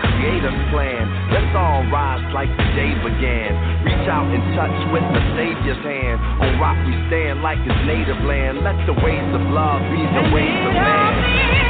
creator's plan. Let's all rise like the day began. Reach out and touch with the Savior's hand. On rock we stand like his native land. Let the ways of love be the ways of man.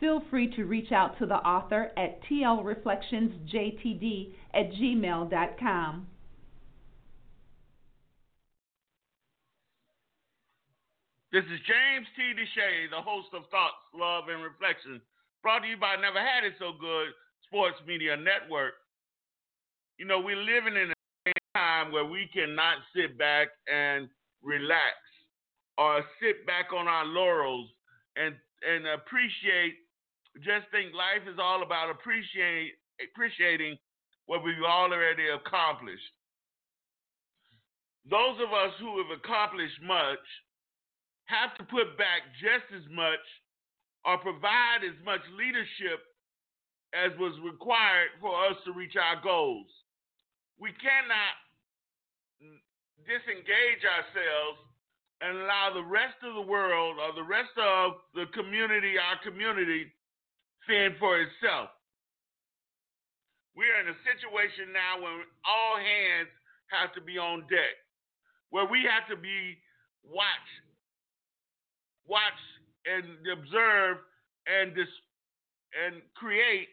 feel free to reach out to the author at tlreflectionsjtd at gmail.com. This is James T. Deshay, the host of Thoughts, Love, and Reflections, brought to you by Never Had It So Good Sports Media Network. You know, we're living in a time where we cannot sit back and relax or sit back on our laurels and and appreciate just think life is all about appreciating appreciating what we've already accomplished. Those of us who have accomplished much have to put back just as much or provide as much leadership as was required for us to reach our goals. We cannot disengage ourselves and allow the rest of the world or the rest of the community, our community, fend for itself. We are in a situation now when all hands have to be on deck, where we have to be watch, watch and observe and dis- and create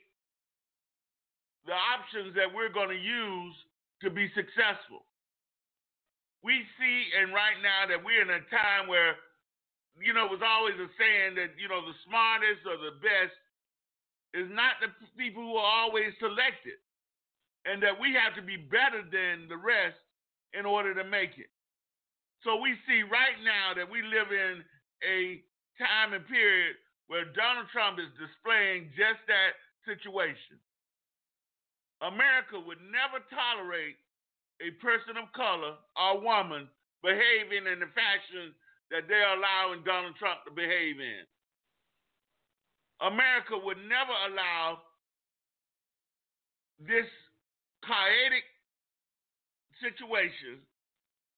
the options that we're going to use to be successful. We see, and right now that we're in a time where, you know, it was always a saying that, you know, the smartest or the best is not the people who are always selected, and that we have to be better than the rest in order to make it. So we see right now that we live in a time and period where Donald Trump is displaying just that situation. America would never tolerate a person of color or woman behaving in the fashion that they're allowing Donald Trump to behave in. America would never allow this chaotic situation,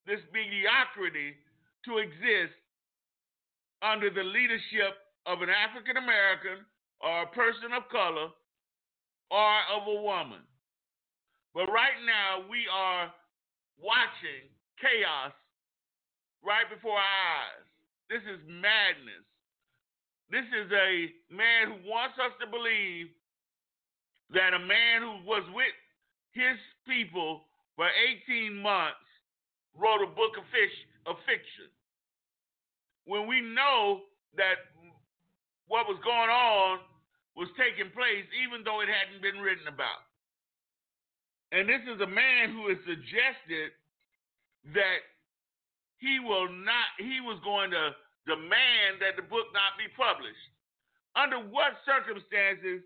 this mediocrity to exist under the leadership of an African American or a person of color or of a woman. But right now, we are watching chaos right before our eyes. This is madness. This is a man who wants us to believe that a man who was with his people for 18 months wrote a book of, fish, of fiction. When we know that what was going on was taking place, even though it hadn't been written about. And this is a man who has suggested that he will not, he was going to demand that the book not be published. Under what circumstances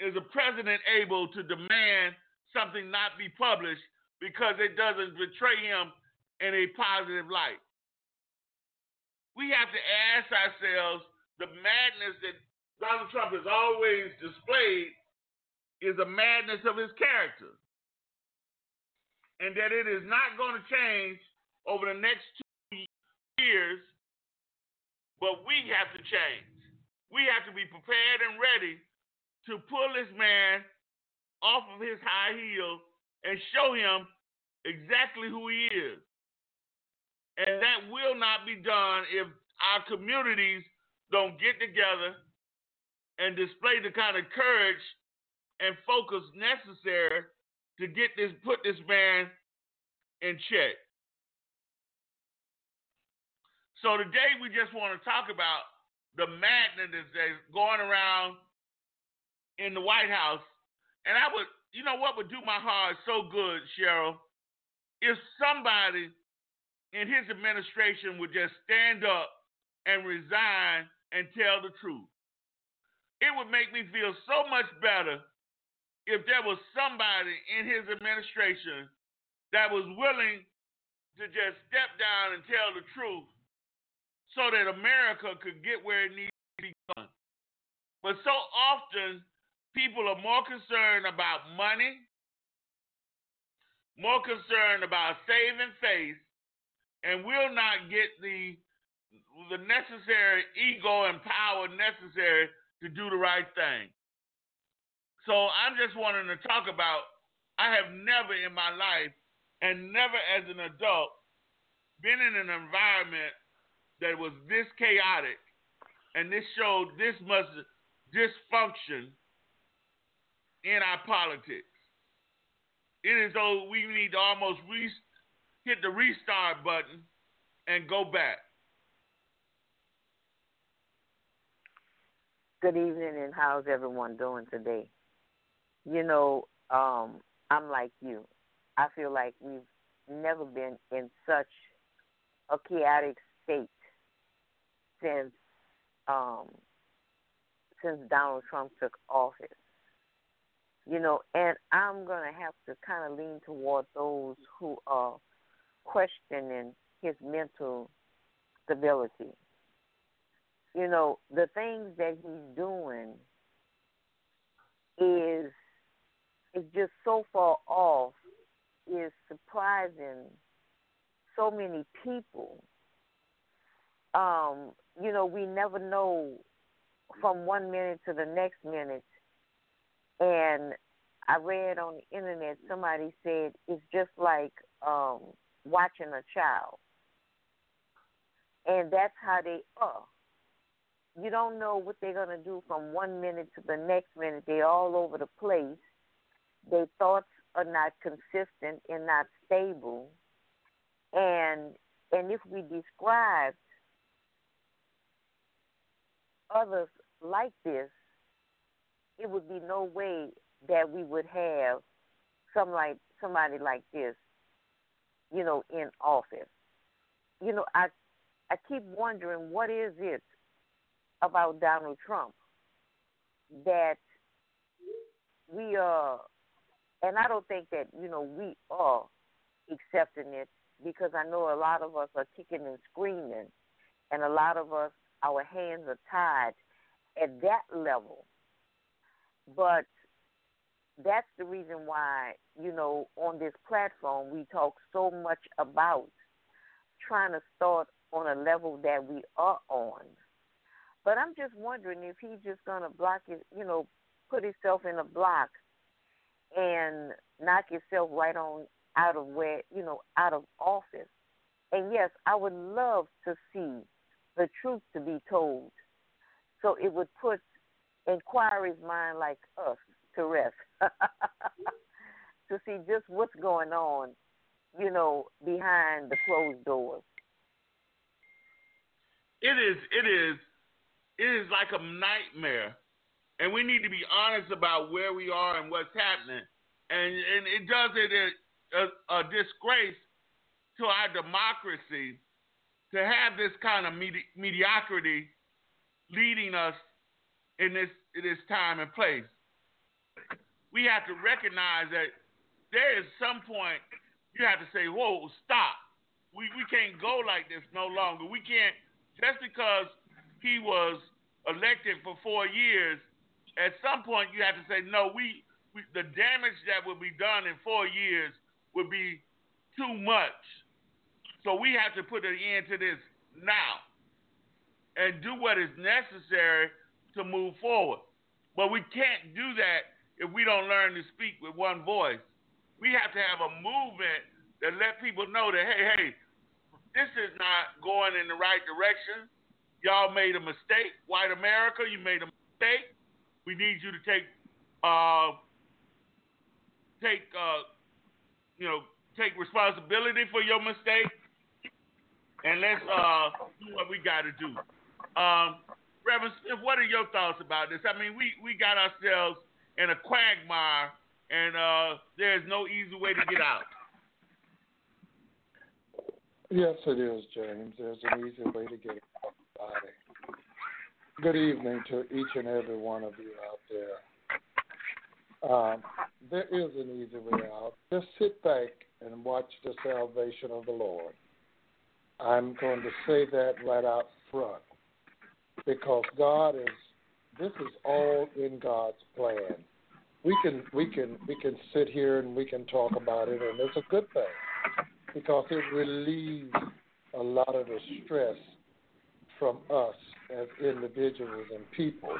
is a president able to demand something not be published because it doesn't betray him in a positive light? We have to ask ourselves the madness that Donald Trump has always displayed is a madness of his character. And that it is not going to change over the next two years but we have to change. We have to be prepared and ready to pull this man off of his high heel and show him exactly who he is. And that will not be done if our communities don't get together and display the kind of courage and focus necessary to get this put this man in check. So today we just want to talk about the madness that's going around in the White House. And I would, you know what would do my heart so good, Cheryl, if somebody in his administration would just stand up and resign and tell the truth. It would make me feel so much better if there was somebody in his administration that was willing to just step down and tell the truth so that America could get where it needs to be done. But so often, people are more concerned about money, more concerned about saving face, and will not get the the necessary ego and power necessary to do the right thing. So I'm just wanting to talk about I have never in my life and never as an adult been in an environment that was this chaotic and this showed this much dysfunction in our politics. It is though we need to almost re- hit the restart button and go back. Good evening, and how's everyone doing today? You know, um, I'm like you. I feel like we've never been in such a chaotic state since um, since Donald Trump took office. You know, and I'm gonna have to kind of lean toward those who are questioning his mental stability. You know, the things that he's doing is is just so far off, is surprising so many people. Um, you know, we never know from one minute to the next minute. And I read on the internet somebody said it's just like um, watching a child. And that's how they are. You don't know what they're going to do from one minute to the next minute. They're all over the place. Their thoughts are not consistent and not stable. And and if we describe others like this, it would be no way that we would have some like somebody like this, you know, in office. You know, I I keep wondering what is it about Donald Trump that we are, and I don't think that you know we are accepting it because I know a lot of us are kicking and screaming, and a lot of us our hands are tied at that level. But that's the reason why, you know, on this platform we talk so much about trying to start on a level that we are on. But I'm just wondering if he's just gonna block his you know, put himself in a block and knock himself right on out of where you know, out of office. And yes, I would love to see the truth to be told. So it would put inquiries mind like us to rest to see just what's going on, you know, behind the closed doors. It is, it is, it is like a nightmare, and we need to be honest about where we are and what's happening. And and it does it a, a disgrace to our democracy to have this kind of medi- mediocrity leading us in this in this time and place. We have to recognize that there is some point you have to say, "Whoa, stop! We we can't go like this no longer. We can't just because he was elected for four years. At some point, you have to say, no, we, the damage that will be done in four years would be too much so we have to put an end to this now and do what is necessary to move forward. But we can't do that if we don't learn to speak with one voice. We have to have a movement that let people know that hey, hey, this is not going in the right direction. Y'all made a mistake. White America, you made a mistake. We need you to take uh take uh you know take responsibility for your mistake, and let's uh, do what we got to do. Um, Reverend Smith, what are your thoughts about this? I mean, we, we got ourselves in a quagmire, and uh, there's no easy way to get out. Yes, it is, James. There's an easy way to get out. Good evening to each and every one of you out there. Um, there is an easy way out. Just sit back and watch the salvation of the Lord. I'm going to say that right out front because God is. This is all in God's plan. We can we can we can sit here and we can talk about it, and it's a good thing because it relieves a lot of the stress from us as individuals and people.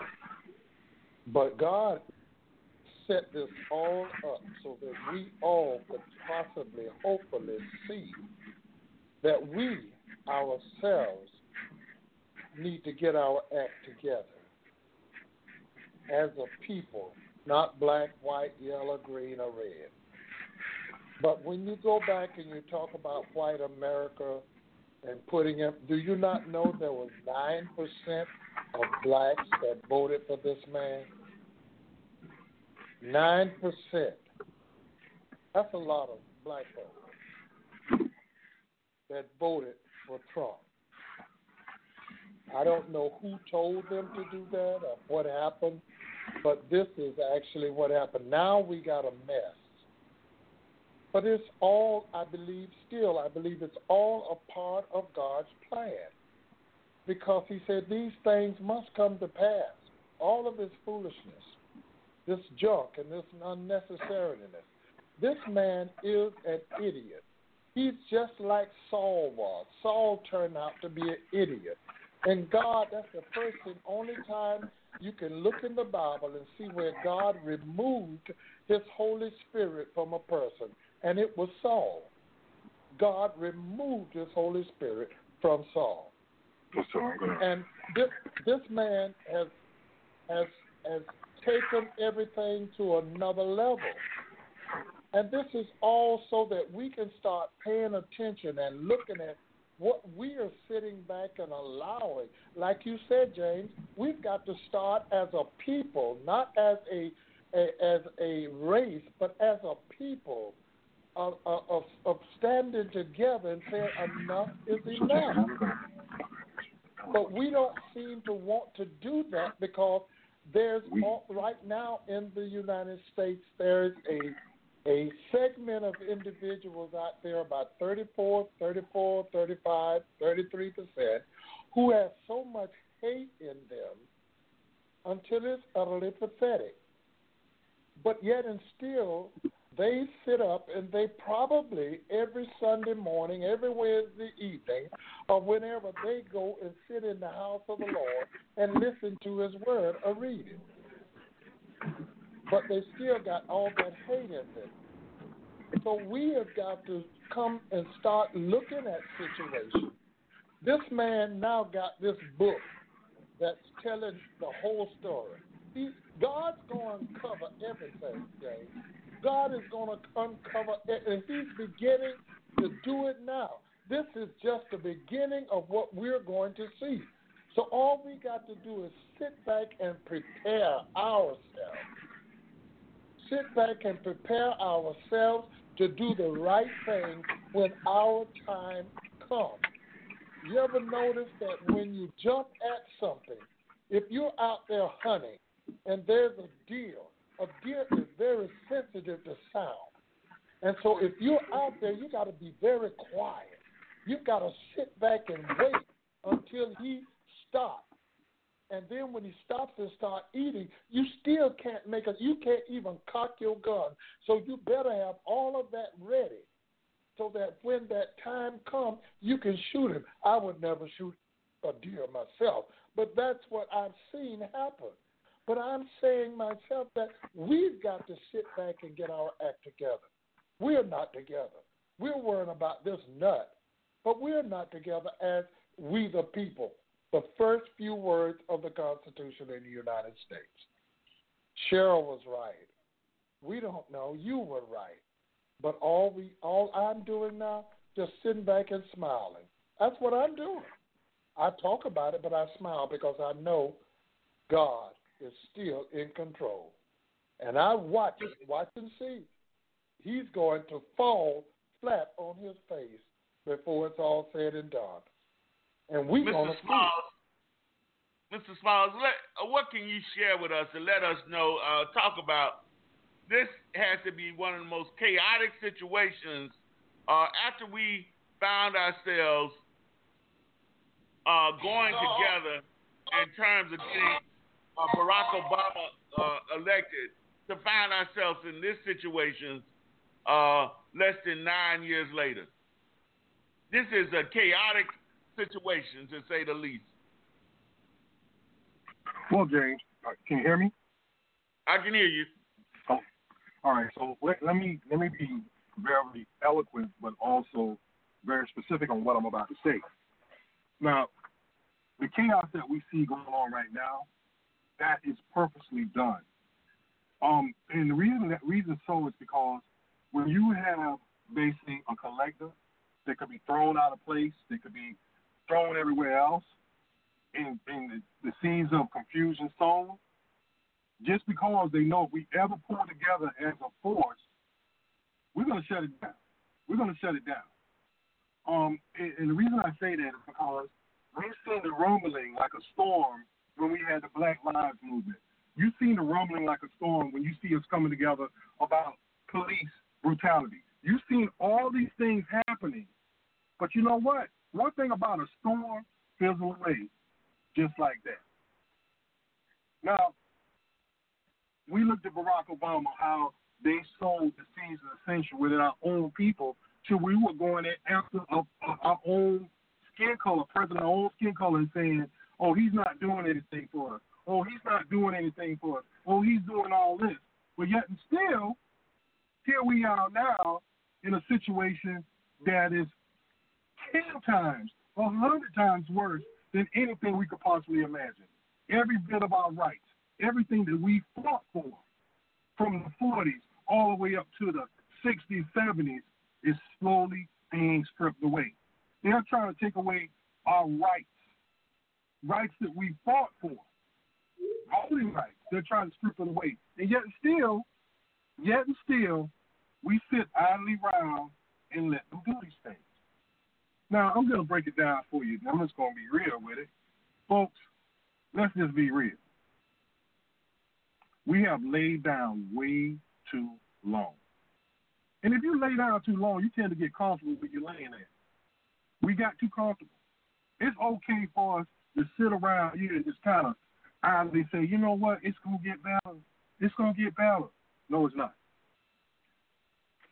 But God set this all up so that we all could possibly, hopefully, see that we ourselves need to get our act together as a people, not black, white, yellow, green, or red. But when you go back and you talk about white America and putting it, do you not know there was 9% of blacks that voted for this man? 9%. That's a lot of black folks that voted for Trump. I don't know who told them to do that or what happened, but this is actually what happened. Now we got a mess. But it's all, I believe, still, I believe it's all a part of God's plan. Because He said these things must come to pass. All of this foolishness, this junk, and this unnecessariness. This man is an idiot. He's just like Saul was. Saul turned out to be an idiot. And God, that's the first and only time you can look in the Bible and see where God removed his Holy Spirit from a person, and it was Saul. God removed his Holy Spirit from Saul. And this this man has has has taken everything to another level. And this is all so that we can start paying attention and looking at what we are sitting back and allowing. Like you said, James, we've got to start as a people, not as a, a as a race, but as a people of, of, of standing together and saying enough is enough. But we don't seem to want to do that because there's right now in the United States there is a a segment of individuals out there, about 34, 34, 35, 33 percent, who have so much hate in them until it's utterly pathetic. But yet and still, they sit up and they probably every Sunday morning, every Wednesday evening, or whenever they go and sit in the house of the Lord and listen to His Word or read it. But they still got all that hate in them. So we have got to come and start looking at situations. This man now got this book that's telling the whole story. He, God's going to uncover everything, James. God is going to uncover it, and He's beginning to do it now. This is just the beginning of what we're going to see. So all we got to do is sit back and prepare ourselves. Sit back and prepare ourselves to do the right thing when our time comes. You ever notice that when you jump at something, if you're out there hunting and there's a deer a deer is very sensitive to sound. And so if you're out there, you got to be very quiet. You've got to sit back and wait until he stops. And then when he stops and start eating, you still can't make a You can't even cock your gun. So you better have all of that ready, so that when that time comes, you can shoot him. I would never shoot a deer myself, but that's what I've seen happen. But I'm saying myself that we've got to sit back and get our act together. We're not together. We're worrying about this nut, but we're not together as we the people. The first few words of the Constitution in the United States. Cheryl was right. We don't know. You were right. But all we all I'm doing now, just sitting back and smiling. That's what I'm doing. I talk about it, but I smile because I know God is still in control. And I watch watch and see. He's going to fall flat on his face before it's all said and done. And we're going to Smiles, Mr. Smiles, let, uh, what can you share with us and let us know, uh, talk about this has to be one of the most chaotic situations uh, after we found ourselves uh, going together in terms of getting uh, Barack Obama uh, elected to find ourselves in this situation uh, less than nine years later. This is a chaotic situation, to say the least. Well, James, uh, can you hear me? I can hear you. Oh, all right. So let, let me let me be very eloquent, but also very specific on what I'm about to say. Now, the chaos that we see going on right now, that is purposely done. Um, and the reason that reason so is because when you have basically a collector that could be thrown out of place, that could be thrown everywhere else, in, in the, the scenes of confusion sown, just because they know if we ever pull together as a force, we're going to shut it down. We're going to shut it down. Um, and, and the reason I say that is because we've seen the rumbling like a storm when we had the Black Lives Movement. You've seen the rumbling like a storm when you see us coming together about police brutality. You've seen all these things happening. But you know what? One thing about a storm fizzle away just like that. Now, we looked at Barack Obama, how they sold the seeds of essential within our own people till we were going after our own skin color, president our own skin color and saying, oh, he's not doing anything for us. Oh, he's not doing anything for us. Oh, he's doing all this. But yet and still, here we are now in a situation that is 10 times, a 100 times worse than anything we could possibly imagine. Every bit of our rights, everything that we fought for from the 40s all the way up to the 60s, 70s is slowly being stripped away. They're trying to take away our rights, rights that we fought for, voting rights. They're trying to strip it away. And yet and still, yet and still, we sit idly around and let them do these things. Now, I'm going to break it down for you. I'm just going to be real with it. Folks, let's just be real. We have laid down way too long. And if you lay down too long, you tend to get comfortable with your laying there. We got too comfortable. It's okay for us to sit around here and just kind of idly say, you know what, it's going to get better. It's going to get better. No, it's not.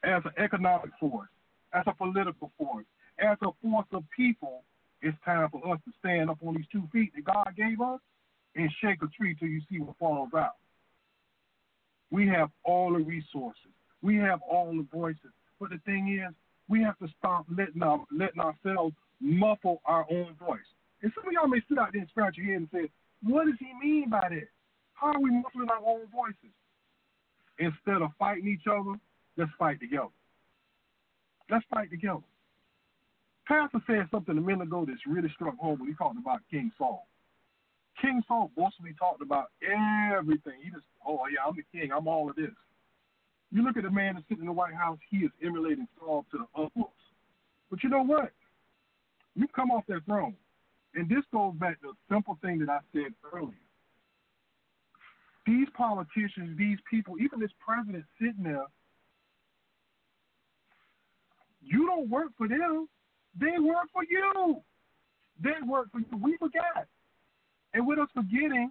As an economic force, as a political force, as a force of people, it's time for us to stand up on these two feet that God gave us and shake a tree till you see what falls out. We have all the resources. We have all the voices. But the thing is, we have to stop letting, our, letting ourselves muffle our own voice. And some of y'all may sit out there and scratch your head and say, what does he mean by that? How are we muffling our own voices? Instead of fighting each other, let's fight together. Let's fight together. Pastor said something a minute ago that's really struck home when he talked about King Saul. King Saul mostly talked about everything. He just, oh yeah, I'm the king. I'm all of this. You look at the man that's sitting in the White House. He is emulating Saul to the utmost. But you know what? You come off that throne, and this goes back to a simple thing that I said earlier. These politicians, these people, even this president sitting there, you don't work for them. They work for you. They work for you. We forgot. And with us forgetting,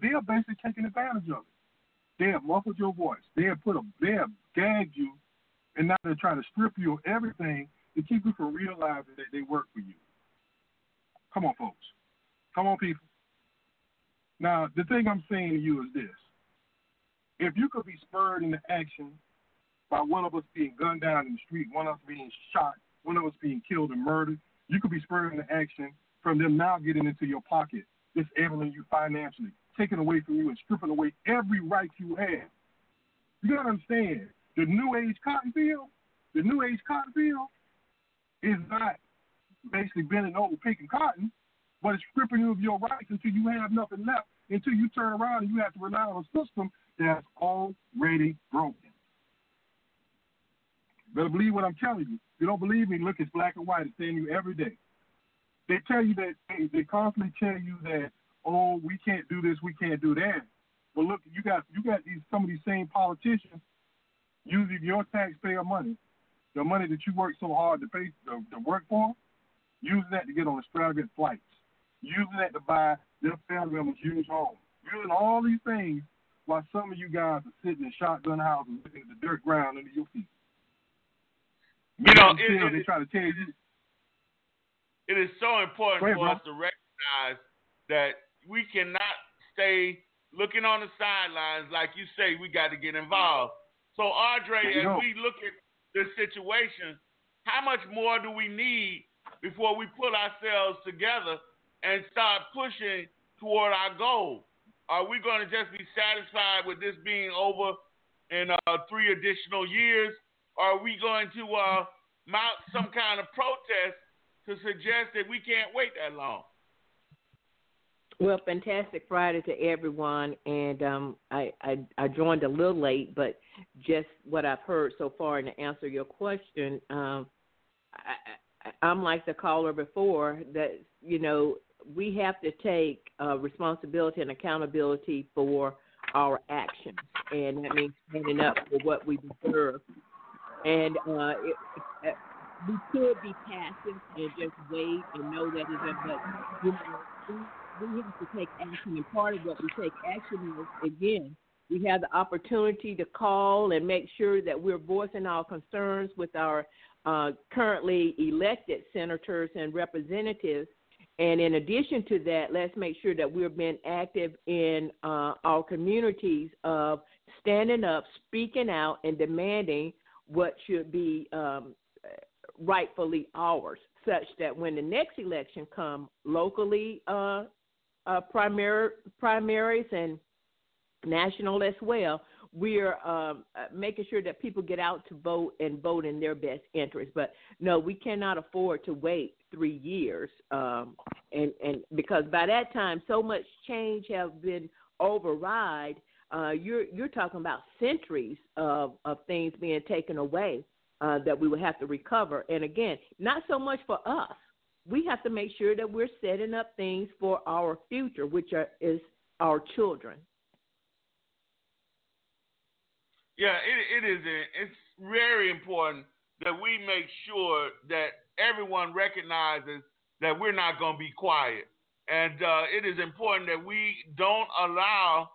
they're basically taking advantage of it. They have muffled your voice. They have put a they have gagged you and now they're trying to strip you of everything to keep you from realizing that they work for you. Come on, folks. Come on, people. Now, the thing I'm saying to you is this. If you could be spurred into action by one of us being gunned down in the street, one of us being shot, one of us being killed and murdered, you could be spurred into action from them now getting into your pocket, disabling you financially, taking away from you and stripping away every right you have. You gotta understand, the new age cotton field, the new age cotton field is not basically bending over picking cotton, but it's stripping you of your rights until you have nothing left, until you turn around and you have to rely on a system that's already broken. Better believe what I'm telling you. If you don't believe me, look, it's black and white. It's telling you every day. They tell you that they constantly tell you that, oh, we can't do this, we can't do that. But look, you got you got these some of these same politicians using your taxpayer money, the money that you work so hard to pay to, to work for, using that to get on extravagant flights, using that to buy their family members huge homes, using all these things while some of you guys are sitting in shotgun houses looking at the dirt ground under your feet. You know, it, it, they try to tell you. It is so important for bro. us to recognize that we cannot stay looking on the sidelines like you say. We got to get involved. So, Andre, as go. we look at this situation, how much more do we need before we pull ourselves together and start pushing toward our goal? Are we going to just be satisfied with this being over in uh, three additional years? Or are we going to uh, mount some kind of protest to suggest that we can't wait that long? Well, fantastic Friday to everyone, and um, I, I I joined a little late, but just what I've heard so far, and to answer your question, um, I, I, I'm like the caller before that you know we have to take uh, responsibility and accountability for our actions, and that means standing up for what we deserve. And uh, it, it, we could be passive and just wait and know that it's but you know, we, we have to take action, and part of what we take action is again. We have the opportunity to call and make sure that we're voicing our concerns with our uh, currently elected senators and representatives. And in addition to that, let's make sure that we're being active in uh, our communities of standing up, speaking out, and demanding what should be um, rightfully ours, such that when the next election come locally, uh, uh, primary primaries and national as well, we're um, uh, making sure that people get out to vote and vote in their best interest. But no, we cannot afford to wait three years, um, and and because by that time, so much change have been override. Uh, you're you're talking about centuries of of things being taken away uh, that we would have to recover. And again, not so much for us. We have to make sure that we're setting up things for our future, which are, is our children. Yeah, it, it is. It's very important that we make sure that everyone recognizes that we're not going to be quiet. And uh, it is important that we don't allow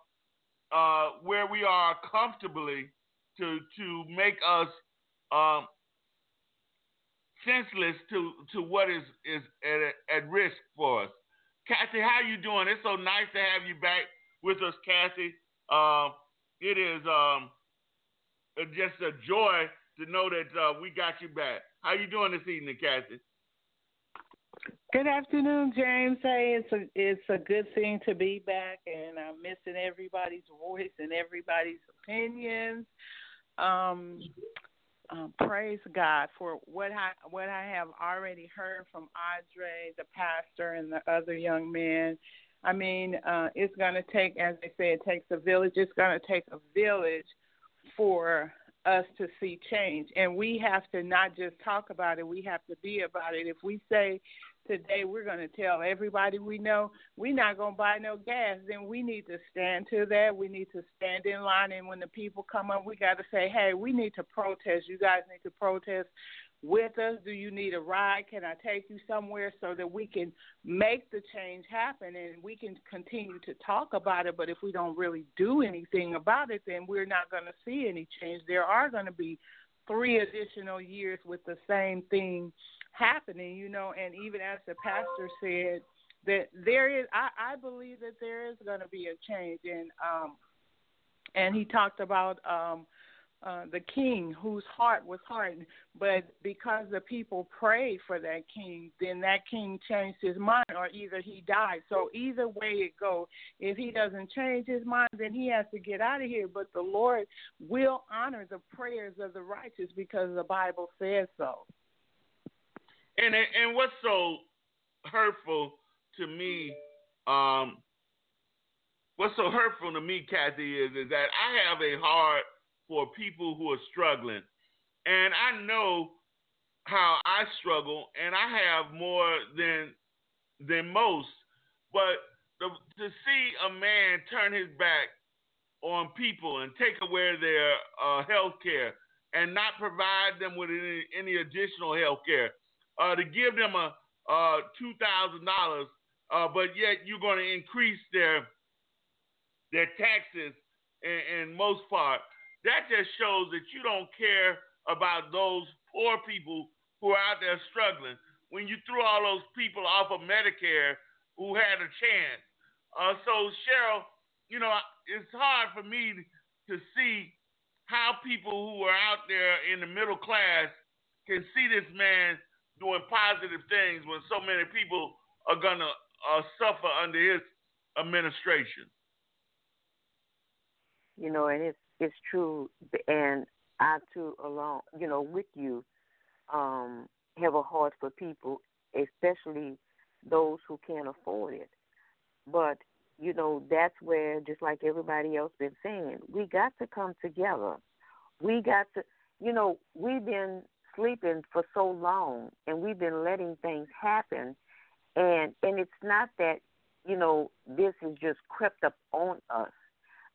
uh, where we are comfortably to to make us um, senseless to, to what is, is at, at risk for us. Kathy, how you doing? It's so nice to have you back with us, Kathy. Um, it is um, just a joy to know that uh, we got you back. How you doing this evening, Kathy? Good afternoon, James. Hey, it's a it's a good thing to be back, and I'm missing everybody's voice and everybody's opinions. Um, um, praise God for what I what I have already heard from Audrey, the pastor, and the other young men. I mean, uh, it's going to take, as they say, it takes a village. It's going to take a village for us to see change, and we have to not just talk about it. We have to be about it. If we say today we're going to tell everybody we know we're not going to buy no gas, then we need to stand to that. We need to stand in line, and when the people come up, we got to say, hey, we need to protest. You guys need to protest with us. Do you need a ride? Can I take you somewhere so that we can make the change happen and we can continue to talk about it? But if we don't really do anything about it, then we're not going to see any change. There are going to be three additional years with the same thing happening, you know, and even as the pastor said, that there is I, I believe that there is gonna be a change and um and he talked about um uh, the king whose heart was hardened. But because the people prayed for that king, then that king changed his mind, or either he died. So either way it goes, if he doesn't change his mind, then he has to get out of here. But the Lord will honor the prayers of the righteous because the Bible says so. And and what's so hurtful to me, um, what's so hurtful to me, Kathy, is is that I have a heart for people who are struggling. And I know how I struggle, and I have more than than most. But the, to see a man turn his back on people and take away their uh, health care and not provide them with any, any additional health care, uh, to give them a uh, two thousand uh, dollars, but yet you're going to increase their their taxes in, most part that just shows that you don't care about those poor people who are out there struggling. When you threw all those people off of Medicare who had a chance. Uh, so, Cheryl, you know, it's hard for me to see how people who are out there in the middle class can see this man doing positive things when so many people are to uh, suffer under his administration. You know, and it's it's true, and I too, along, you know, with you, um, have a heart for people, especially those who can't afford it. But you know, that's where, just like everybody else been saying, we got to come together. We got to, you know, we've been sleeping for so long, and we've been letting things happen, and and it's not that, you know, this has just crept up on us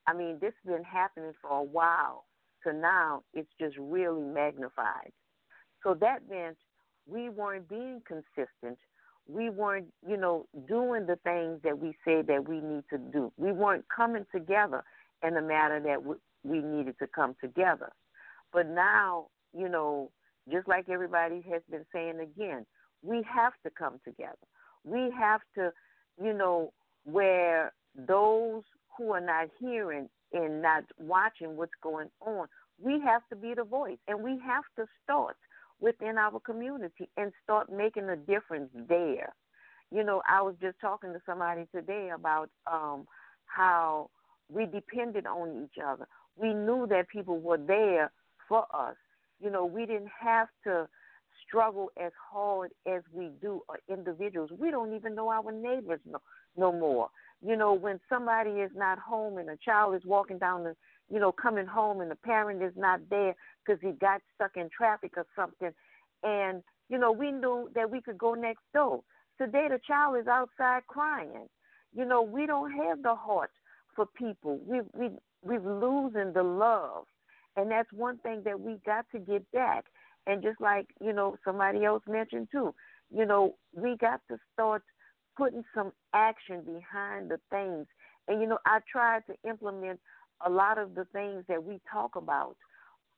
I mean, this has been happening for a while. So now it's just really magnified. So that meant we weren't being consistent. We weren't, you know, doing the things that we said that we need to do. We weren't coming together in the manner that we needed to come together. But now, you know, just like everybody has been saying again, we have to come together. We have to, you know, where those who are not hearing and not watching what's going on. We have to be the voice, and we have to start within our community and start making a difference there. You know, I was just talking to somebody today about um, how we depended on each other. We knew that people were there for us. You know, we didn't have to struggle as hard as we do or individuals. We don't even know our neighbors no, no more you know, when somebody is not home and a child is walking down the, you know, coming home and the parent is not there because he got stuck in traffic or something. And, you know, we knew that we could go next door. Today the child is outside crying. You know, we don't have the heart for people. We we we've losing the love. And that's one thing that we got to get back. And just like, you know, somebody else mentioned too, you know, we got to start – putting some action behind the things. And, you know, I try to implement a lot of the things that we talk about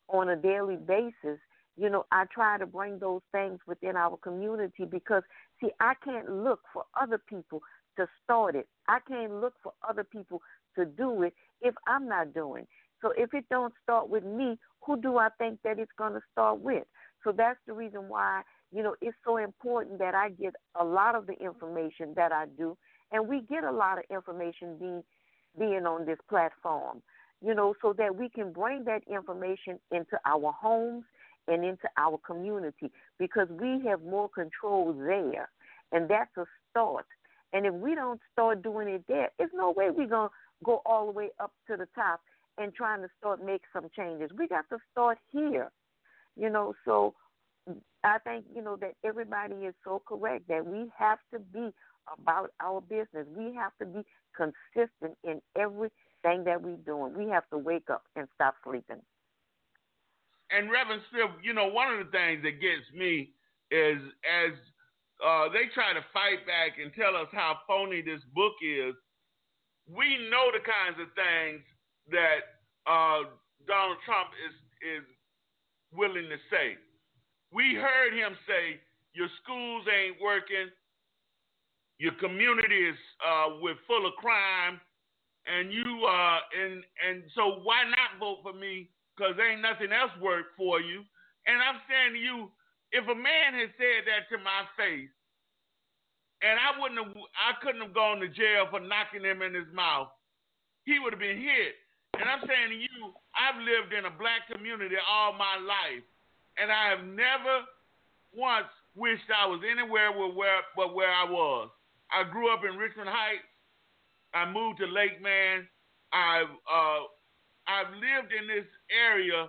on a daily basis. You know, I try to bring those things within our community because, see, I can't look for other people to start it. I can't look for other people to do it if I'm not doing. So if it don't start with me, who do I think that it's going to start with? So that's the reason why you know, it's so important that I get a lot of the information that I do, and we get a lot of information being being on this platform, you know, so that we can bring that information into our homes and into our community because we have more control there, and that's a start. And if we don't start doing it there, there's no way we're gonna go all the way up to the top and trying to start make some changes. We got to start here, you know. So I think, you know, that everybody is so correct that we have to be about our business. We have to be consistent in everything that we're doing. We have to wake up and stop sleeping. And Reverend Smith, you know, one of the things that gets me is as uh, they try to fight back and tell us how phony this book is, we know the kinds of things that uh, Donald Trump is is willing to say. We heard him say, Your schools ain't working, your community is uh, with full of crime, and you uh, and and so why not vote for me because ain't nothing else work for you. And I'm saying to you, if a man had said that to my face, and I wouldn't have, I couldn't have gone to jail for knocking him in his mouth, he would have been hit. And I'm saying to you, I've lived in a black community all my life, and I have never once wished I was anywhere but where, but where I was. I grew up in Richmond Heights. I moved to Lake Man. I've uh, I've lived in this area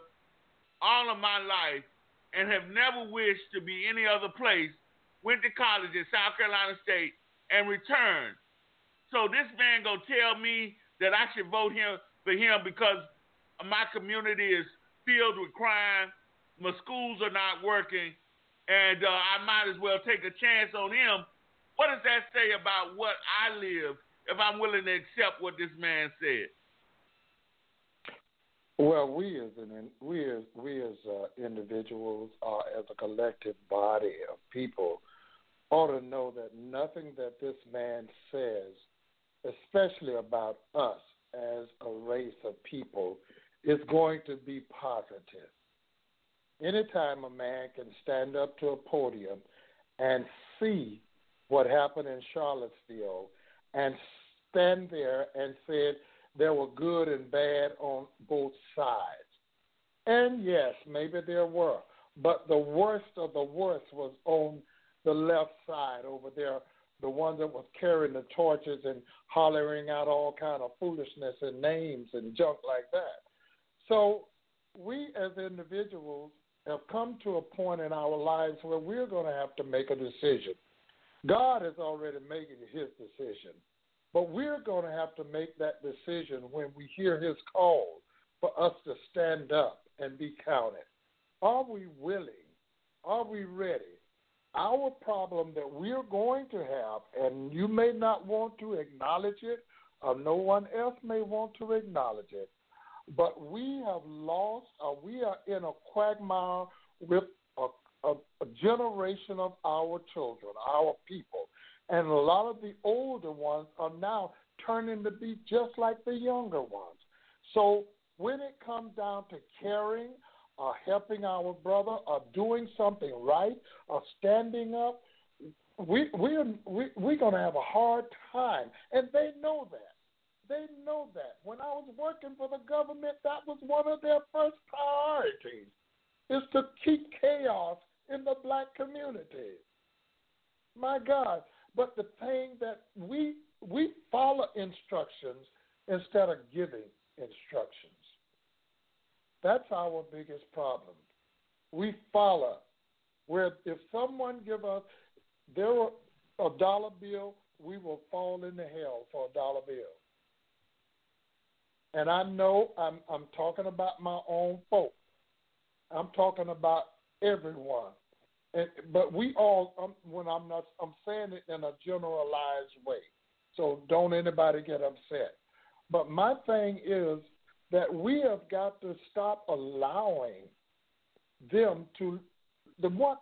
all of my life and have never wished to be any other place. Went to college at South Carolina State and returned. So this man gonna tell me that I should vote him for him because my community is filled with crime, my schools are not working, and uh, I might as well take a chance on him. What does that say about what I live if I'm willing to accept what this man said? Well, we as an we as we as uh, individuals, uh, as a collective body of people, ought to know that nothing that this man says, especially about us as a race of people, is going to be positive. Anytime a man can stand up to a podium and see what happened in Charlottesville and stand there and said there were good and bad on both sides. And yes, maybe there were, but the worst of the worst was on the left side over there, the one that was carrying the torches and hollering out all kind of foolishness and names and junk like that. So we as individuals have come to a point in our lives where we're going to have to make a decision. God is already making his decision. But we're going to have to make that decision when we hear his call for us to stand up and be counted. Are we willing? Are we ready? Our problem that we're going to have, and you may not want to acknowledge it, or no one else may want to acknowledge it, but we have lost, or we are in a quagmire with a, a, a generation of our children, our people and a lot of the older ones are now turning to be just like the younger ones. So when it comes down to caring or helping our brother are doing something right are standing up, we we're we, we're gonna have a hard time, and they know that. They know that. When I was working for the government, that was one of their first priorities, is to keep chaos in the black community. My God, but the thing that we we follow instructions instead of giving instructions. That's our biggest problem. We follow. Where if someone give us there a dollar bill, we will fall into hell for a dollar bill. And I know I'm I'm talking about my own folk. I'm talking about everyone. And, but we all, um, when I'm not, I'm saying it in a generalized way. So don't anybody get upset. But my thing is that we have got to stop allowing them to the what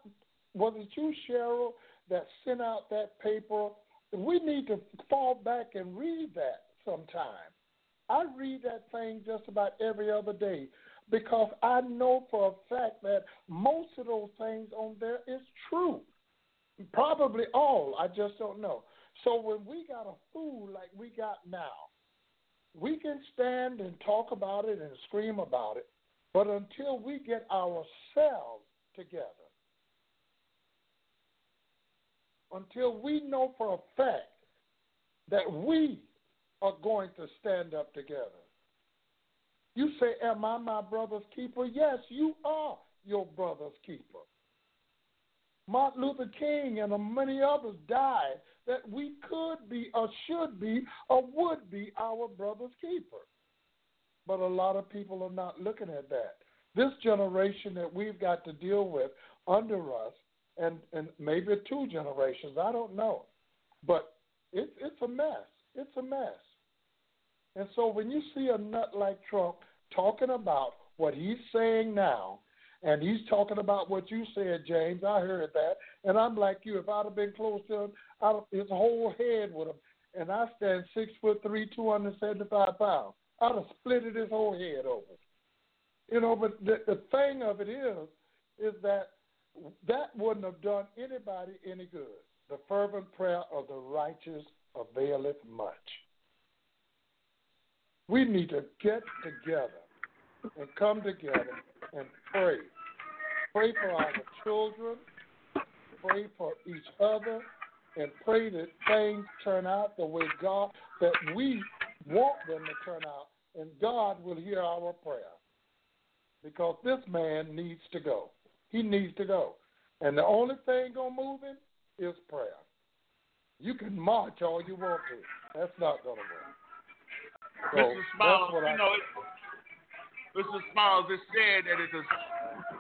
was it you, Cheryl, that sent out that paper? We need to fall back and read that sometime. I read that thing just about every other day because I know for a fact that most of those things on there is true. Probably all, I just don't know. So when we got a fool like we got now, we can stand and talk about it and scream about it, but until we get ourselves together, until we know for a fact that we are going to stand up together, you say, Am I my brother's keeper? Yes, you are your brother's keeper. Martin Luther King and many others died that we could be, or should be, or would be our brother's keeper. But a lot of people are not looking at that. This generation that we've got to deal with under us, and, and maybe two generations, I don't know. But it's it's a mess. It's a mess. And so when you see a nut like Trump talking about what he's saying now, and he's talking about what you said, James. I heard that, and I'm like you. If I'd have been close to him, I'd, his whole head would have. And I stand six foot three, two hundred seventy-five pounds. I'd have splitted his whole head over. You know, but the, the thing of it is, is that that wouldn't have done anybody any good. The fervent prayer of the righteous availeth much. We need to get together and come together and pray. Pray for our children, pray for each other, and pray that things turn out the way God that we want them to turn out, and God will hear our prayer. Because this man needs to go. He needs to go. And the only thing gonna move him is prayer. You can march all you want to. That's not gonna work. So Mr. What you I know, it, Mr. Smiles has said that it's a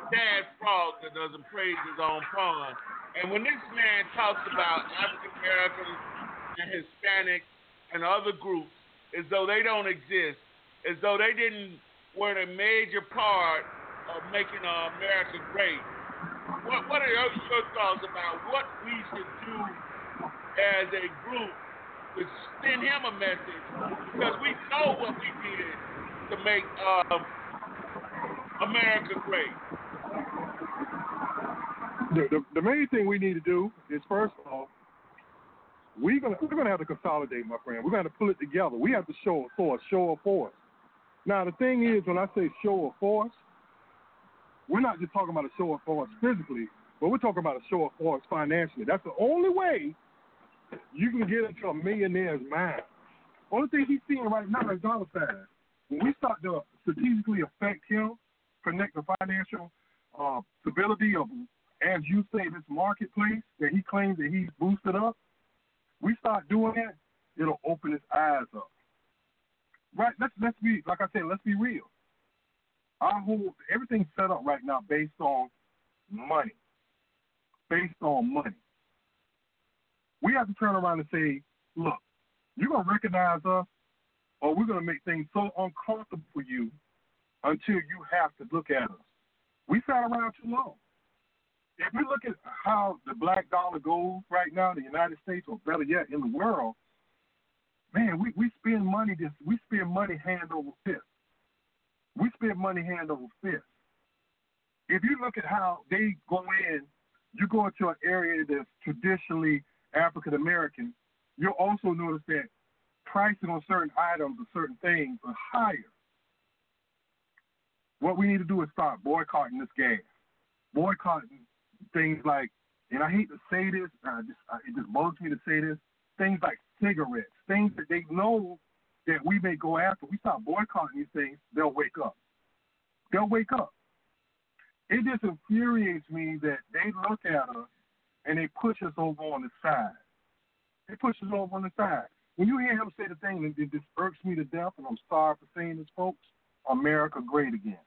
sad frog that doesn't praise his own pond. And when this man talks about African Americans and Hispanics and other groups as though they don't exist, as though they didn't weren't a major part of making uh, America great. What what are your, your thoughts about what we should do as a group to send him a message because we know what we did to make um, America great. The, the, the main thing we need to do is first of all, we're gonna we're gonna have to consolidate, my friend. We're gonna have to pull it together. We have to show a force, show a force. Now the thing is, when I say show a force, we're not just talking about a show of force physically, but we're talking about a show of force financially. That's the only way you can get into a millionaire's mind. Only thing he's seeing right now is dollar signs. When we start to strategically affect him, connect the financial uh, stability of, as you say, this marketplace that he claims that he's boosted up, we start doing that, it'll open his eyes up. Right? Let's let's be like I said, let's be real. Our whole everything's set up right now based on money. Based on money. We have to turn around and say, look, you're gonna recognize us or we're gonna make things so uncomfortable for you until you have to look at us. We sat around too long. If you look at how the black dollar goes right now in the United States, or better yet, in the world, man, we, we spend money this we spend money hand over fist. We spend money hand over fist. If you look at how they go in, you go into an area that's traditionally African American, you'll also notice that pricing on certain items or certain things are higher. What we need to do is start boycotting this gas, boycotting things like, and I hate to say this, uh, just, uh, it just bugs me to say this, things like cigarettes, things that they know that we may go after. We start boycotting these things, they'll wake up. They'll wake up. It just infuriates me that they look at us and they push us over on the side. They push us over on the side. When you hear him say the thing, it just irks me to death, and I'm sorry for saying this, folks. America great again.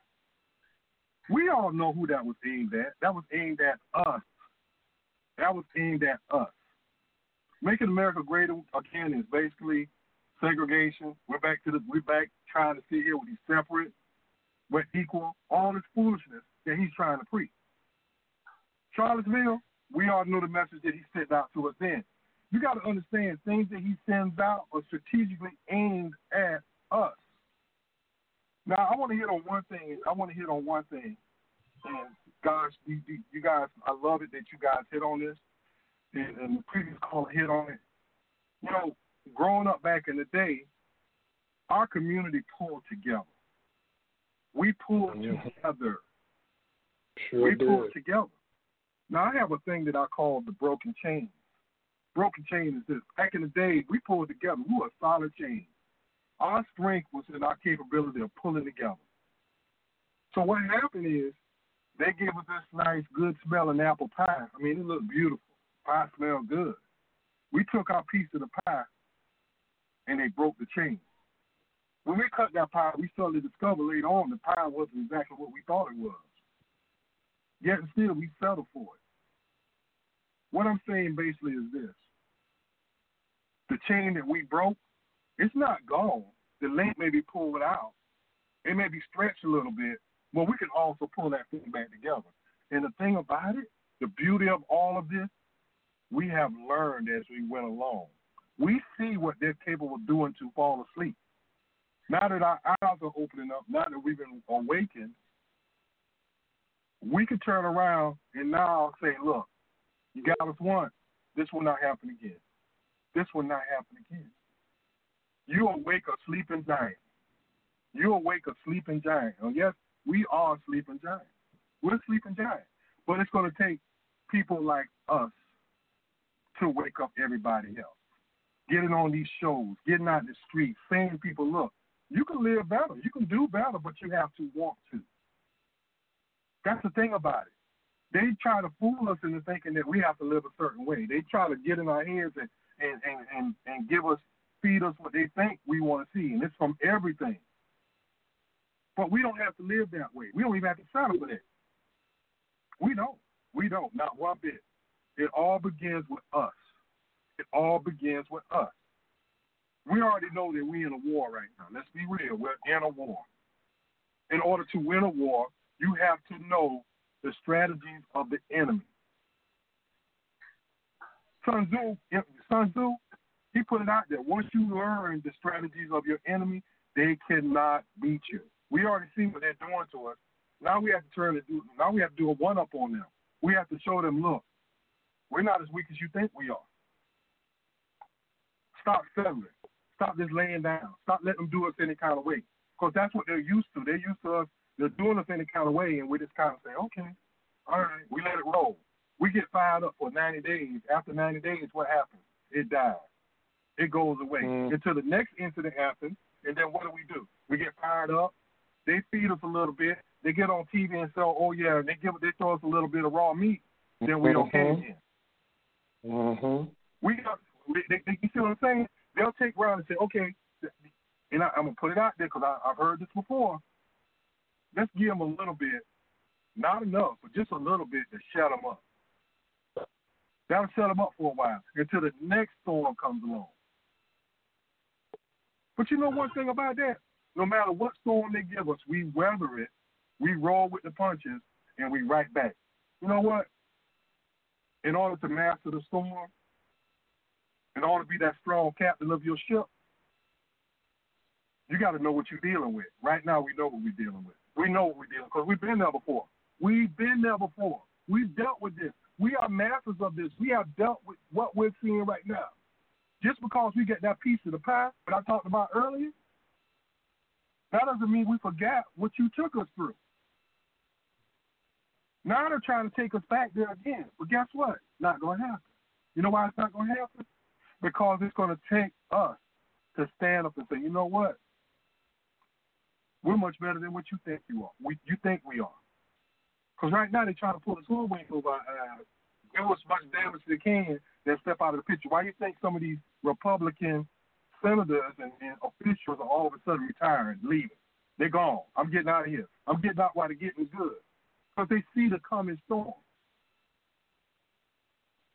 We all know who that was aimed at. That was aimed at us. That was aimed at us. Making America great again is basically segregation. We're back to the we're back trying to see here with these separate but equal, all this foolishness that he's trying to preach. Charlottesville, we all know the message that he sent out to us then. You got to understand things that he sends out are strategically aimed at us. Now, I want to hit on one thing. I want to hit on one thing. And guys, you, you guys, I love it that you guys hit on this. And, and the previous caller hit on it. You know, growing up back in the day, our community pulled together. We pulled together. Sure we did. pulled together. Now I have a thing that I call the broken chain. Broken chain is this. Back in the day, we pulled together. We were a solid chain. Our strength was in our capability of pulling together. So what happened is they gave us this nice, good smelling apple pie. I mean, it looked beautiful. Pie smelled good. We took our piece of the pie and they broke the chain. When we cut that pie, we suddenly discovered later on the pie wasn't exactly what we thought it was. Yet still, we settled for it. What I'm saying basically is this the chain that we broke, it's not gone. The link may be pulled out, it may be stretched a little bit, but we can also pull that thing back together. And the thing about it, the beauty of all of this, we have learned as we went along. We see what they're capable of doing to fall asleep. Now that our eyes are opening up, now that we've been awakened, we could turn around and now say, look, you got us once. This will not happen again. This will not happen again. You awake a sleeping giant. You awake a sleeping giant. Oh, yes, we are sleeping giants. We're sleeping giants. But it's going to take people like us to wake up everybody else. Getting on these shows, getting out in the streets, saying people, look, you can live better. You can do better, but you have to want to. That's the thing about it. They try to fool us into thinking that we have to live a certain way. They try to get in our heads and and and and, and give us feed us what they think we want to see, and it's from everything. But we don't have to live that way. We don't even have to settle for that. We don't. We don't. Not one bit. It all begins with us. It all begins with us. We already know that we're in a war right now. Let's be real. We're in a war. In order to win a war, you have to know the strategies of the enemy. Sun Tzu, Sun Tzu, he put it out there. Once you learn the strategies of your enemy, they cannot beat you. We already see what they're doing to us. Now we have to turn to do. Now we have to do a one up on them. We have to show them, look, we're not as weak as you think we are. Stop settling. Stop just laying down. Stop letting them do us any kind of way. Because that's what they're used to. They're used to us. They're doing us any kind of way, and we just kind of say, okay, all right, we let it roll. We get fired up for 90 days. After 90 days, what happens? It dies. It goes away Mm. until the next incident happens, and then what do we do? We get fired up. They feed us a little bit. They get on TV and say, "Oh yeah," they give they throw us a little bit of raw meat. Then we okay Mhm. again. Mm-hmm. We got. They, they, you see what I'm saying? They'll take around and say, "Okay," and I, I'm gonna put it out there because I've heard this before. Let's give them a little bit, not enough, but just a little bit to shut them up. That'll shut them up for a while until the next storm comes along. But you know one thing about that? No matter what storm they give us, we weather it, we roll with the punches, and we right back. You know what? In order to master the storm, in order to be that strong captain of your ship, you got to know what you're dealing with. Right now, we know what we're dealing with. We know what we're dealing because we've been there before. We've been there before. We've dealt with this. We are masters of this. We have dealt with what we're seeing right now. Just because we get that piece of the pie that I talked about earlier, that doesn't mean we forgot what you took us through. Now they're trying to take us back there again. But guess what? Not going to happen. You know why it's not going to happen? Because it's going to take us to stand up and say, you know what? We're much better than what you think you are. We, you think we are. Because right now they're trying to pull the hoodwink over our eyes, do as much damage as they can, then step out of the picture. Why do you think some of these Republican senators and, and officials are all of a sudden retiring, leaving? They're gone. I'm getting out of here. I'm getting out while the getting good. Because they see the coming storm.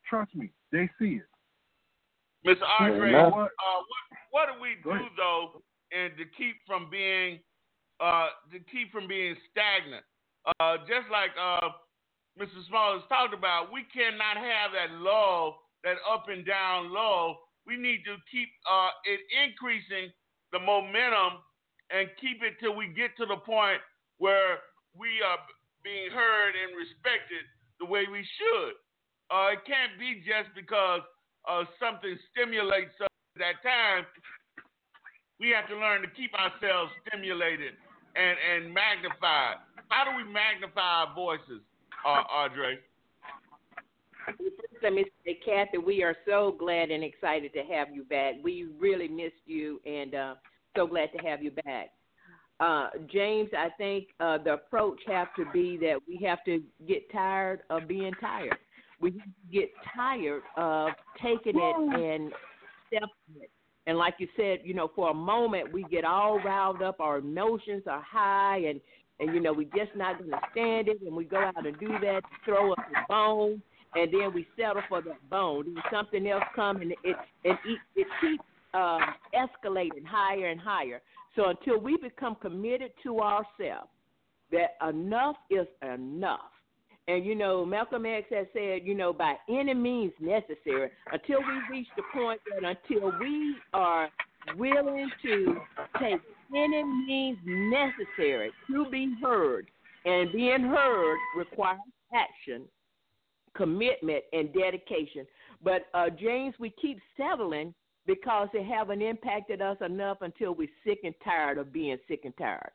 Trust me, they see it. Mr. Andre, Yeah, uh, what what do we do though, and to keep from being uh, to keep from being stagnant? Uh, just like uh, Mr. Small has talked about, we cannot have that lull, that up and down low. We need to keep uh, it increasing the momentum and keep it till we get to the point where we are being heard and respected the way we should. Uh, it can't be just because uh, something stimulates us at that time. We have to learn to keep ourselves stimulated and, and magnified. How do we magnify our voices, uh, Audrey? Let me say, Kathy, we are so glad and excited to have you back. We really missed you, and uh, so glad to have you back. Uh, James, I think uh, the approach have to be that we have to get tired of being tired. We get tired of taking it and accepting it. And like you said, you know, for a moment we get all riled up, our emotions are high, and and you know we're just not going to stand it, and we go out and do that, throw up the bone, and then we settle for that bone. Something else comes, and it it it, it keeps um, escalating higher and higher. So until we become committed to ourselves, that enough is enough. And you know, Malcolm X has said, you know, by any means necessary, until we reach the point that until we are willing to take any means necessary to be heard And being heard requires action, commitment, and dedication. But uh, James, we keep settling because it haven't impacted us enough until we're sick and tired of being sick and tired.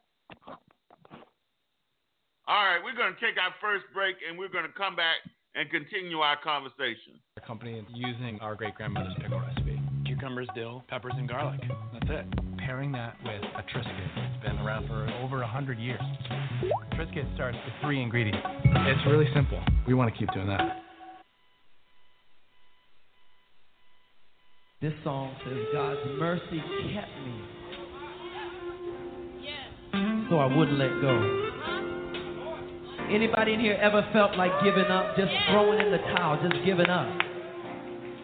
All right, we're going to take our first break and we're going to come back and continue our conversation. Our company is using our great grandmother's pickle recipe cucumbers, dill, peppers, and garlic. That's it. Pairing that with a Triscuit. It's been around for over 100 years. Triscuit starts with three ingredients. It's really simple. We want to keep doing that. This song says, God's mercy kept me. So I wouldn't let go. Anybody in here ever felt like giving up, just throwing in the towel, just giving up?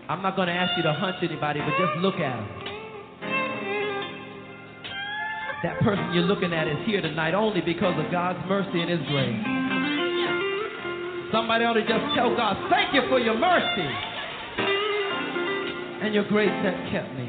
I'm not going to ask you to hunch anybody, but just look at them. That person you're looking at is here tonight only because of God's mercy and His grace. Somebody ought to just tell God, thank you for your mercy and your grace that kept me.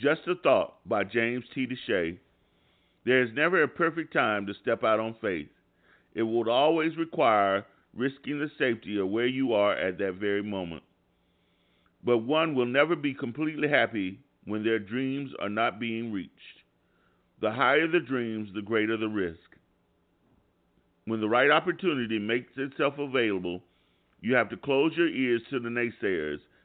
Just a Thought by James T. DeShay. There is never a perfect time to step out on faith. It will always require risking the safety of where you are at that very moment. But one will never be completely happy when their dreams are not being reached. The higher the dreams, the greater the risk. When the right opportunity makes itself available, you have to close your ears to the naysayers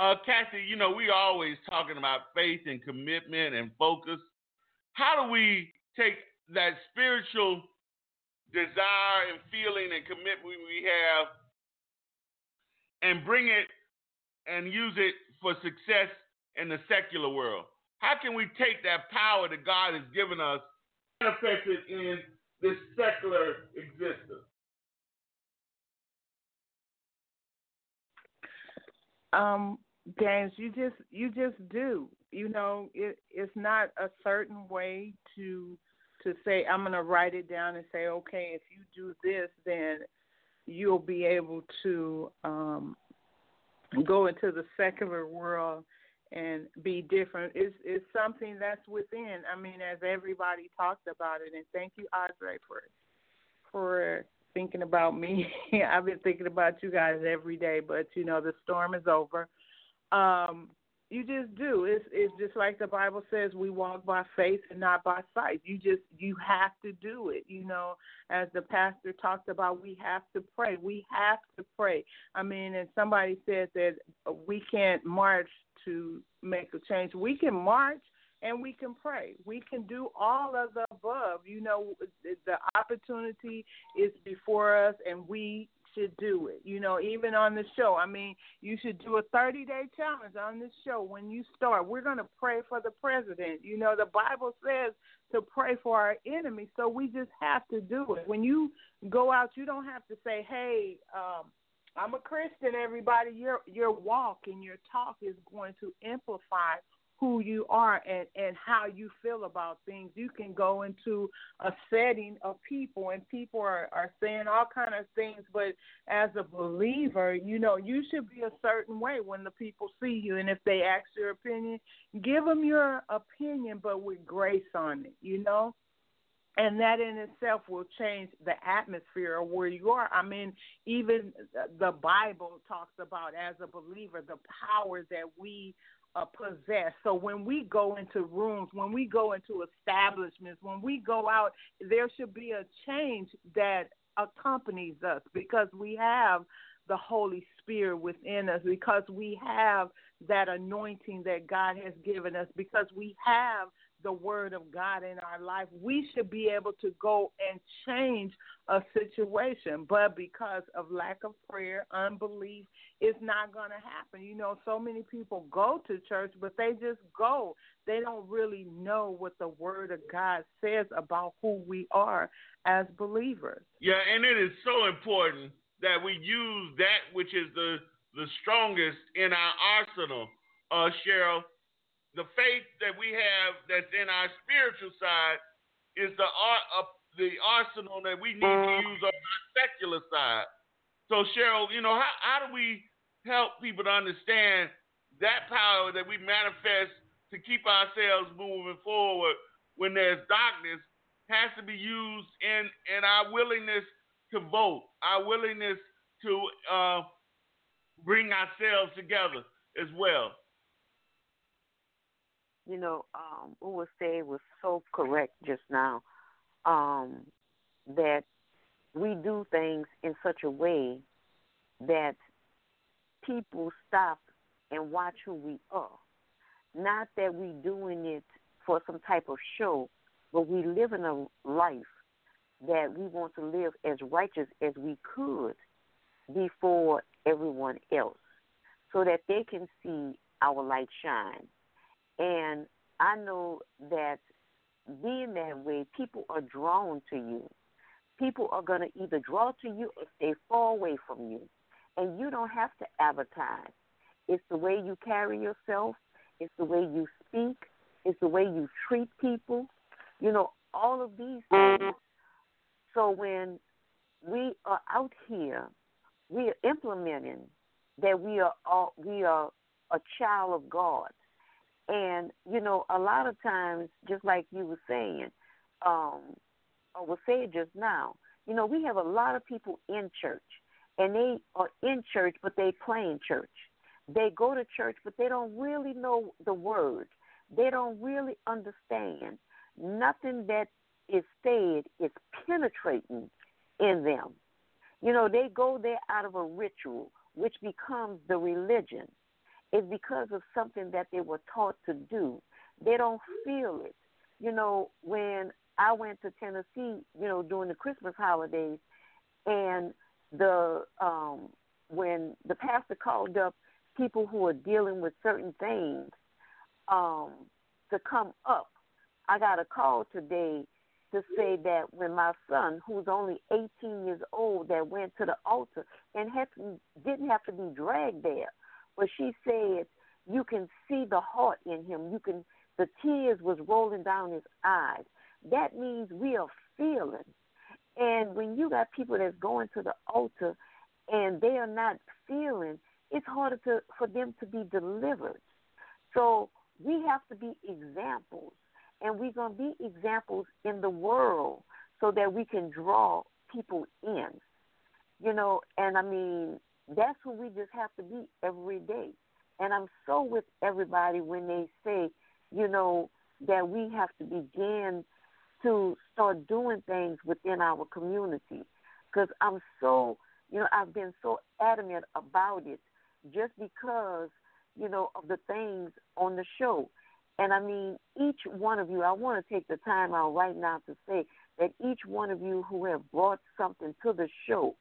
Uh, Kathy, you know, we always talking about faith and commitment and focus how do we take that spiritual desire and feeling and commitment we have and bring it and use it for success in the secular world? How can we take that power that God has given us and affect it in this secular existence? Um, James, you just you just do. You know, it it's not a certain way to to say I'm going to write it down and say, okay, if you do this, then you'll be able to um, go into the secular world and be different. It's it's something that's within. I mean, as everybody talked about it, and thank you, Audrey, for for thinking about me. I've been thinking about you guys every day, but you know, the storm is over um, you just do. It's it's just like the Bible says we walk by faith and not by sight. You just you have to do it. You know, as the pastor talked about, we have to pray. We have to pray. I mean, and somebody said that we can't march to make a change. We can march and we can pray. We can do all of the above. You know, the opportunity is before us, and we should do it. You know, even on the show. I mean, you should do a 30 day challenge on this show when you start. We're going to pray for the president. You know, the Bible says to pray for our enemies, so we just have to do it. When you go out, you don't have to say, hey, um, I'm a Christian, everybody. Your your walk and your talk is going to amplify who you are and, and how you feel about things. You can go into a setting of people and people are, are saying all kind of things, but as a believer, you know, you should be a certain way when the people see you. And if they ask your opinion, give them your opinion, but with grace on it, you know? and that in itself will change the atmosphere of where you are. I mean, even the Bible talks about as a believer the power that we uh, possess. So when we go into rooms, when we go into establishments, when we go out, there should be a change that accompanies us because we have the Holy Spirit within us, because we have that anointing that God has given us, because we have the word of God in our life, we should be able to go and change a situation. But because of lack of prayer, unbelief, it's not going to happen. You know, so many people go to church, but they just go. They don't really know what the word of God says about who we are as believers. Yeah, and it is so important that we use that which is the the strongest in our arsenal, uh, Cheryl the faith that we have that's in our spiritual side is the art of the arsenal that we need to use on our secular side. So Cheryl, you know, how, how do we help people to understand that power that we manifest to keep ourselves moving forward when there's darkness has to be used in in our willingness to vote, our willingness to uh, bring ourselves together as well you know, um, what was said was so correct just now. Um, that we do things in such a way that people stop and watch who we are. Not that we doing it for some type of show, but we live in a life that we want to live as righteous as we could before everyone else so that they can see our light shine. And I know that being that way, people are drawn to you. People are going to either draw to you or stay far away from you. And you don't have to advertise. It's the way you carry yourself, it's the way you speak, it's the way you treat people. You know, all of these things. So when we are out here, we are implementing that we are all, we are a child of God. And, you know, a lot of times, just like you were saying, um, or was said just now, you know, we have a lot of people in church, and they are in church, but they play in church. They go to church, but they don't really know the word. They don't really understand. Nothing that is said is penetrating in them. You know, they go there out of a ritual, which becomes the religion is because of something that they were taught to do. They don't feel it. You know, when I went to Tennessee, you know, during the Christmas holidays, and the um, when the pastor called up people who are dealing with certain things um, to come up, I got a call today to say that when my son, who's only 18 years old, that went to the altar and had to, didn't have to be dragged there, but she said you can see the heart in him. You can the tears was rolling down his eyes. That means we are feeling. And when you got people that's going to the altar and they are not feeling, it's harder to, for them to be delivered. So we have to be examples, and we're going to be examples in the world so that we can draw people in. You know, and I mean, that's who we just have to be every day. And I'm so with everybody when they say, you know, that we have to begin to start doing things within our community. Because I'm so, you know, I've been so adamant about it just because, you know, of the things on the show. And I mean, each one of you, I want to take the time out right now to say that each one of you who have brought something to the show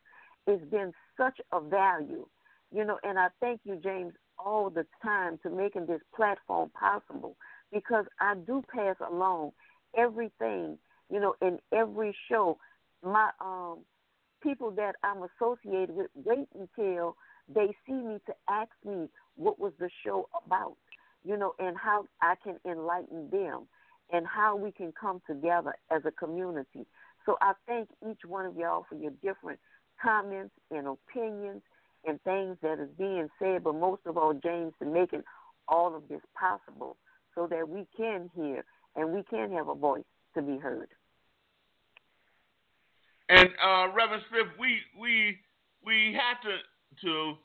has been such a value. You know, and I thank you, James, all the time to making this platform possible because I do pass along everything, you know, in every show. My um people that I'm associated with wait until they see me to ask me what was the show about, you know, and how I can enlighten them and how we can come together as a community. So I thank each one of y'all for your different comments and opinions and things that is being said, but most of all, James, to making all of this possible so that we can hear and we can have a voice to be heard. And uh, Reverend Smith, we we we have to to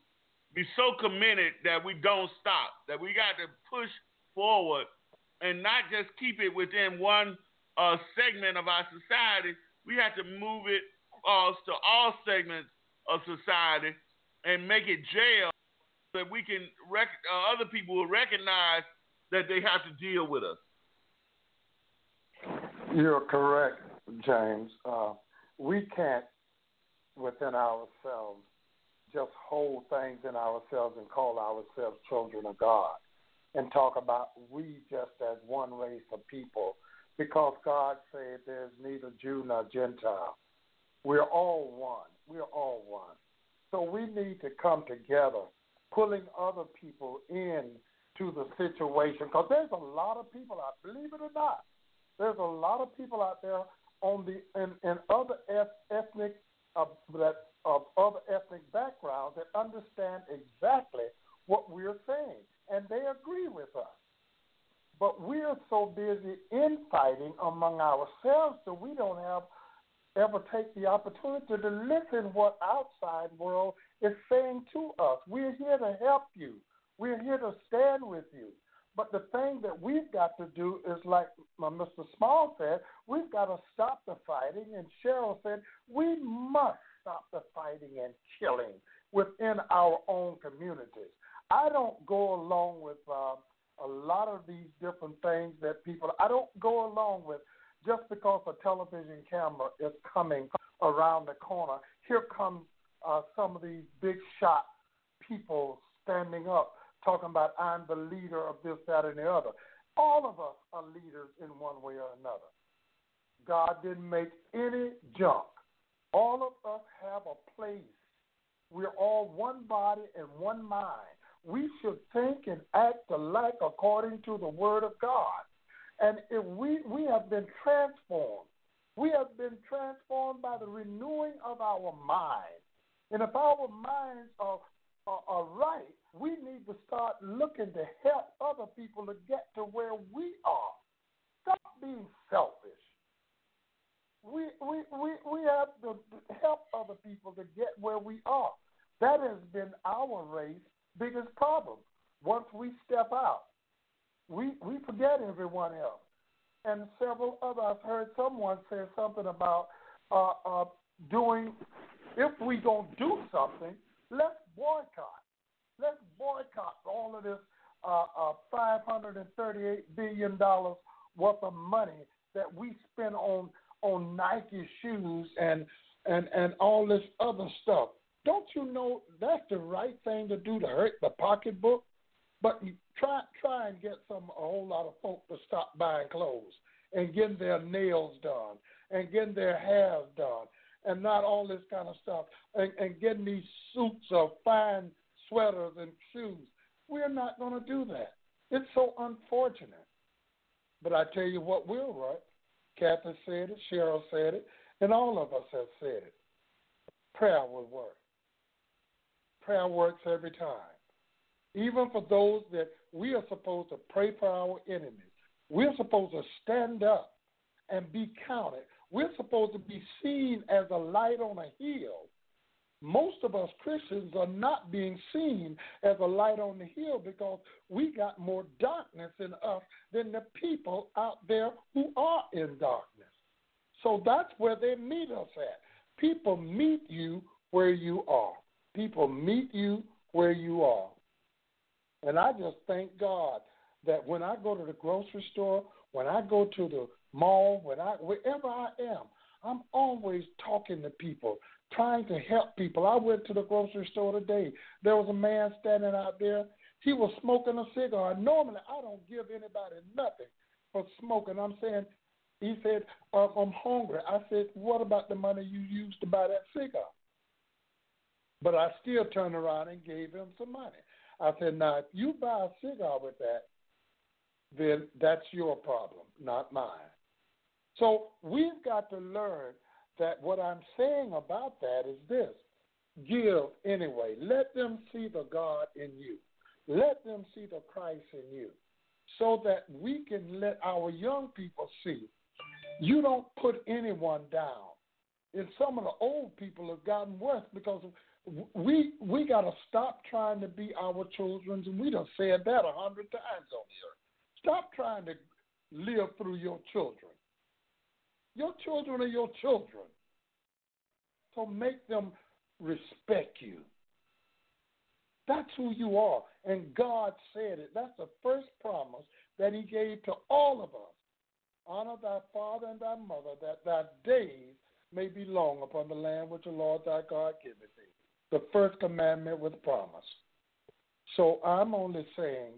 be so committed that we don't stop, that we got to push forward and not just keep it within one uh, segment of our society. We have to move it uh, to all segments of society and make it jail so that we can rec- uh, other people will recognize that they have to deal with us. You're correct, James. Uh, we can't, within ourselves, just hold things in ourselves and call ourselves children of God and talk about we just as one race of people because God said there's neither Jew nor Gentile. We're all one. We're all one. So we need to come together, pulling other people in to the situation because there's a lot of people out, believe it or not, there's a lot of people out there on the and, in other ethnic uh, that of other ethnic backgrounds that understand exactly what we're saying, and they agree with us. But we're so busy infighting among ourselves that we don't have ever take the opportunity to listen what outside world is saying to us. We're here to help you. We're here to stand with you. But the thing that we've got to do is, like Mr. Small said, we've got to stop the fighting. And Cheryl said, we must stop the fighting and killing within our own communities. I don't go along with uh, a lot of these different things that people, I don't go along with just because a television camera is coming around the corner. Here come uh, some of these big shot people standing up talking about I'm the leader of this, that, and the other. All of us are leaders in one way or another. God didn't make any junk. All of us have a place. We're all one body and one mind. We should think and act alike according to the Word of God. And if we, we have been transformed, we have been transformed by the renewing of our mind. And if our minds are, are, are right, we need to start looking to help other people to get to where we are. Stop being selfish. We, we, we, we have to help other people to get where we are. That has been our race biggest problem. Once we step out, we, we forget everyone else. And several of I've heard someone say something about uh, uh, doing, if we to do something, let's boycott. Let's boycott all of this uh, uh, $538 billion worth of money that we spend on on Nike shoes and and and all this other stuff. Don't you know that's the right thing to do to hurt the pocketbook? But try try and get some a whole lot of folk to stop buying clothes and getting their nails done and getting their hair done and not all this kind of stuff and, and getting these suits of fine sweaters and shoes. We're not going to do that. It's so unfortunate. But I tell you what will work. Kathy said it, Cheryl said it, and all of us have said it. Prayer will work. Prayer works every time. Even for those that we are supposed to pray for our enemies. We're supposed to stand up and be counted. We're supposed to be seen as a light on a hill most of us Christians are not being seen as a light on the hill because we got more darkness in us than the people out there who are in darkness. So that's where they meet us at. People meet you where you are. People meet you where you are. And I just thank God that when I go to the grocery store, when I go to the mall, when I wherever I am, I'm always talking to people, trying to help people. I went to the grocery store today. There was a man standing out there. He was smoking a cigar. Normally, I don't give anybody nothing for smoking. I'm saying, he said, uh, I'm hungry. I said, what about the money you used to buy that cigar? But I still turned around and gave him some money. I said, now, if you buy a cigar with that, then that's your problem, not mine. So we've got to learn that what I'm saying about that is this give anyway. Let them see the God in you, let them see the Christ in you, so that we can let our young people see you don't put anyone down. And some of the old people have gotten worse because we we got to stop trying to be our children's, and we done said that a hundred times on here. Stop trying to live through your children. Your children are your children. So make them respect you. That's who you are. And God said it. That's the first promise that He gave to all of us. Honor thy father and thy mother, that thy days may be long upon the land which the Lord thy God giveth thee. The first commandment with promise. So I'm only saying,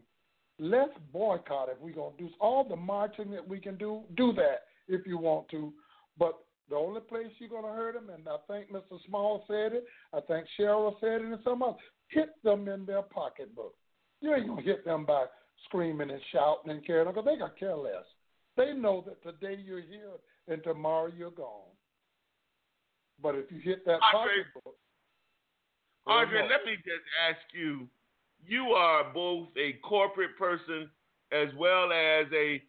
let's boycott if we're going to do all the marching that we can do. Do that if you want to. But the only place you're going to hurt them, and I think Mr. Small said it, I think Cheryl said it, and some others, hit them in their pocketbook. You ain't going to hit them by screaming and shouting and caring because they got care less. They know that today you're here and tomorrow you're gone. But if you hit that Andre, pocketbook, Andre, let me just ask you: You are both a corporate person as well as a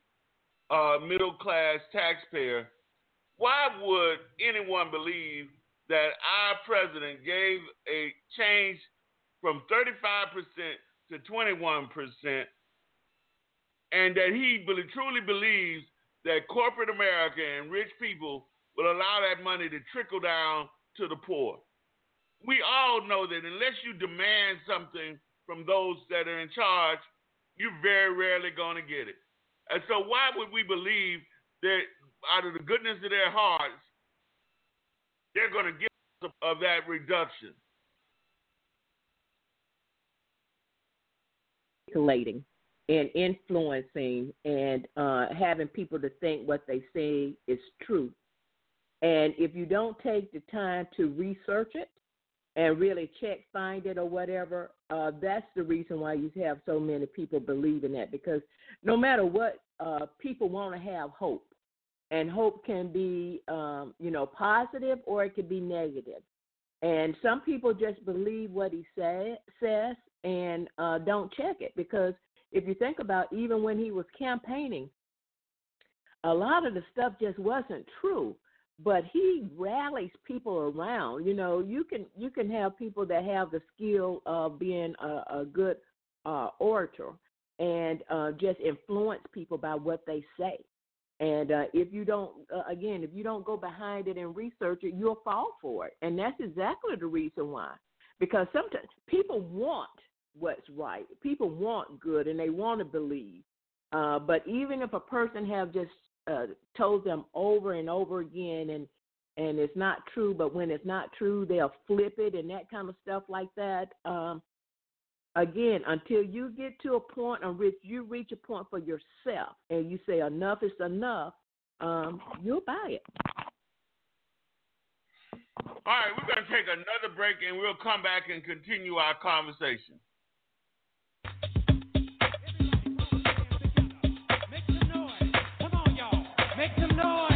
uh, middle class taxpayer. Why would anyone believe that our president gave a change from 35% to 21%, and that he truly believes that corporate America and rich people will allow that money to trickle down to the poor? We all know that unless you demand something from those that are in charge, you're very rarely going to get it. And so, why would we believe that out of the goodness of their hearts, they're going to give us of that reduction? Manipulating and influencing and uh, having people to think what they say is true. And if you don't take the time to research it and really check, find it, or whatever, uh, that's the reason why you have so many people believing that. Because no matter what, uh, people want to have hope, and hope can be, um, you know, positive or it can be negative. And some people just believe what he say, says and uh, don't check it because if you think about even when he was campaigning, a lot of the stuff just wasn't true but he rallies people around. You know, you can you can have people that have the skill of being a, a good uh, orator and uh, just influence people by what they say. And uh, if you don't, uh, again, if you don't go behind it and research it, you'll fall for it. And that's exactly the reason why. Because sometimes people want what's right. People want good and they want to believe. Uh, but even if a person have just uh, told them over and over again and and it's not true but when it's not true they'll flip it and that kind of stuff like that. Um again until you get to a point on which you reach a point for yourself and you say enough is enough um you'll buy it. All right we're going to take another break and we'll come back and continue our conversation Make some noise.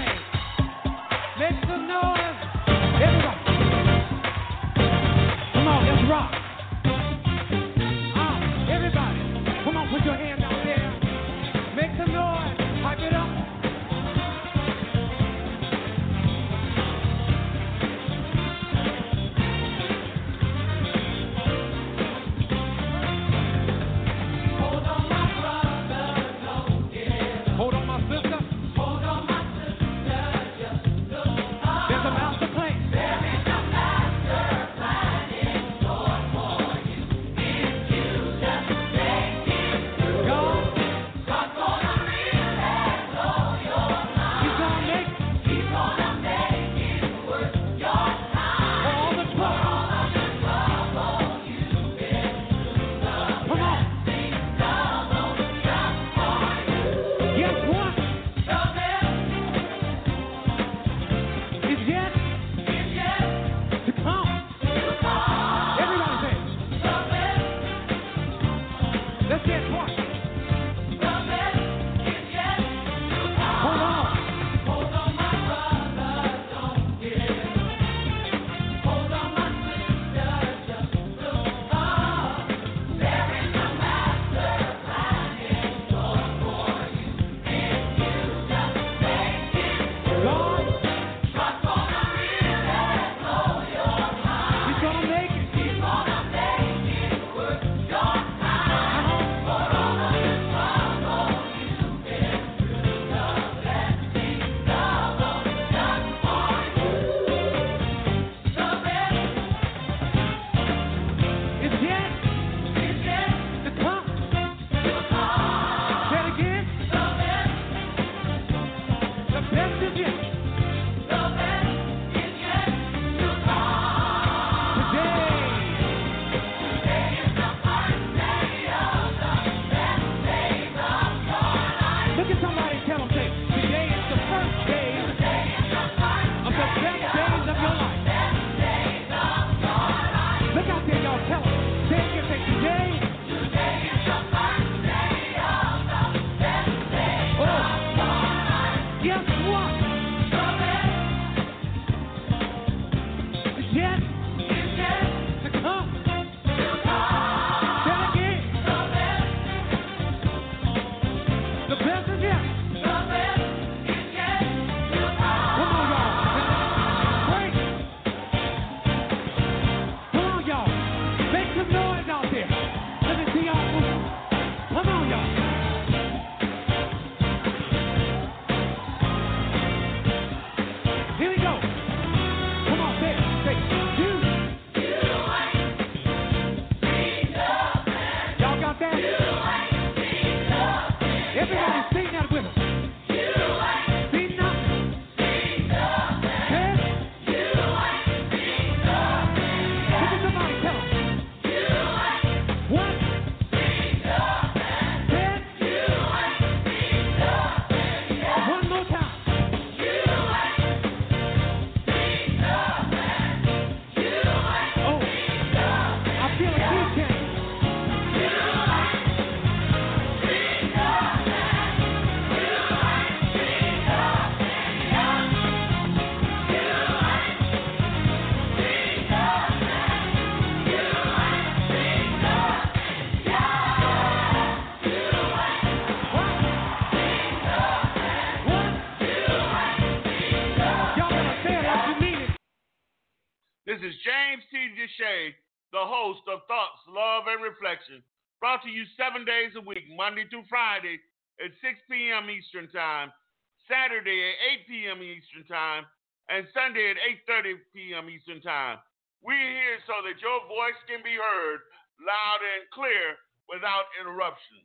Monday through Friday at 6 p.m. Eastern Time, Saturday at 8 p.m. Eastern Time, and Sunday at 8.30 p.m. Eastern Time. We're here so that your voice can be heard loud and clear without interruption.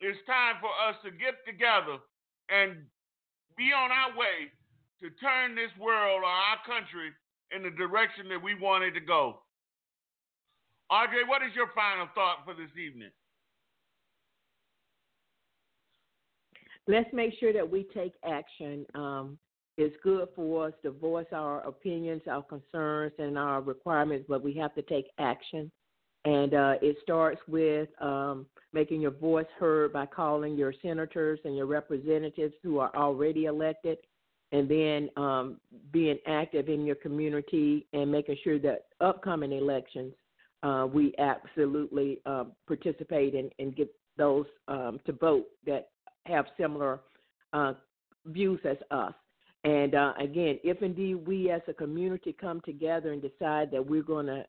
It's time for us to get together and be on our way to turn this world or our country in the direction that we wanted to go. Andre, what is your final thought for this evening? Let's make sure that we take action. Um, it's good for us to voice our opinions, our concerns, and our requirements, but we have to take action. And uh, it starts with um, making your voice heard by calling your senators and your representatives who are already elected and then um, being active in your community and making sure that upcoming elections uh, we absolutely uh, participate and, and get those um, to vote that have similar uh, views as us. And uh, again, if indeed we as a community come together and decide that we're going to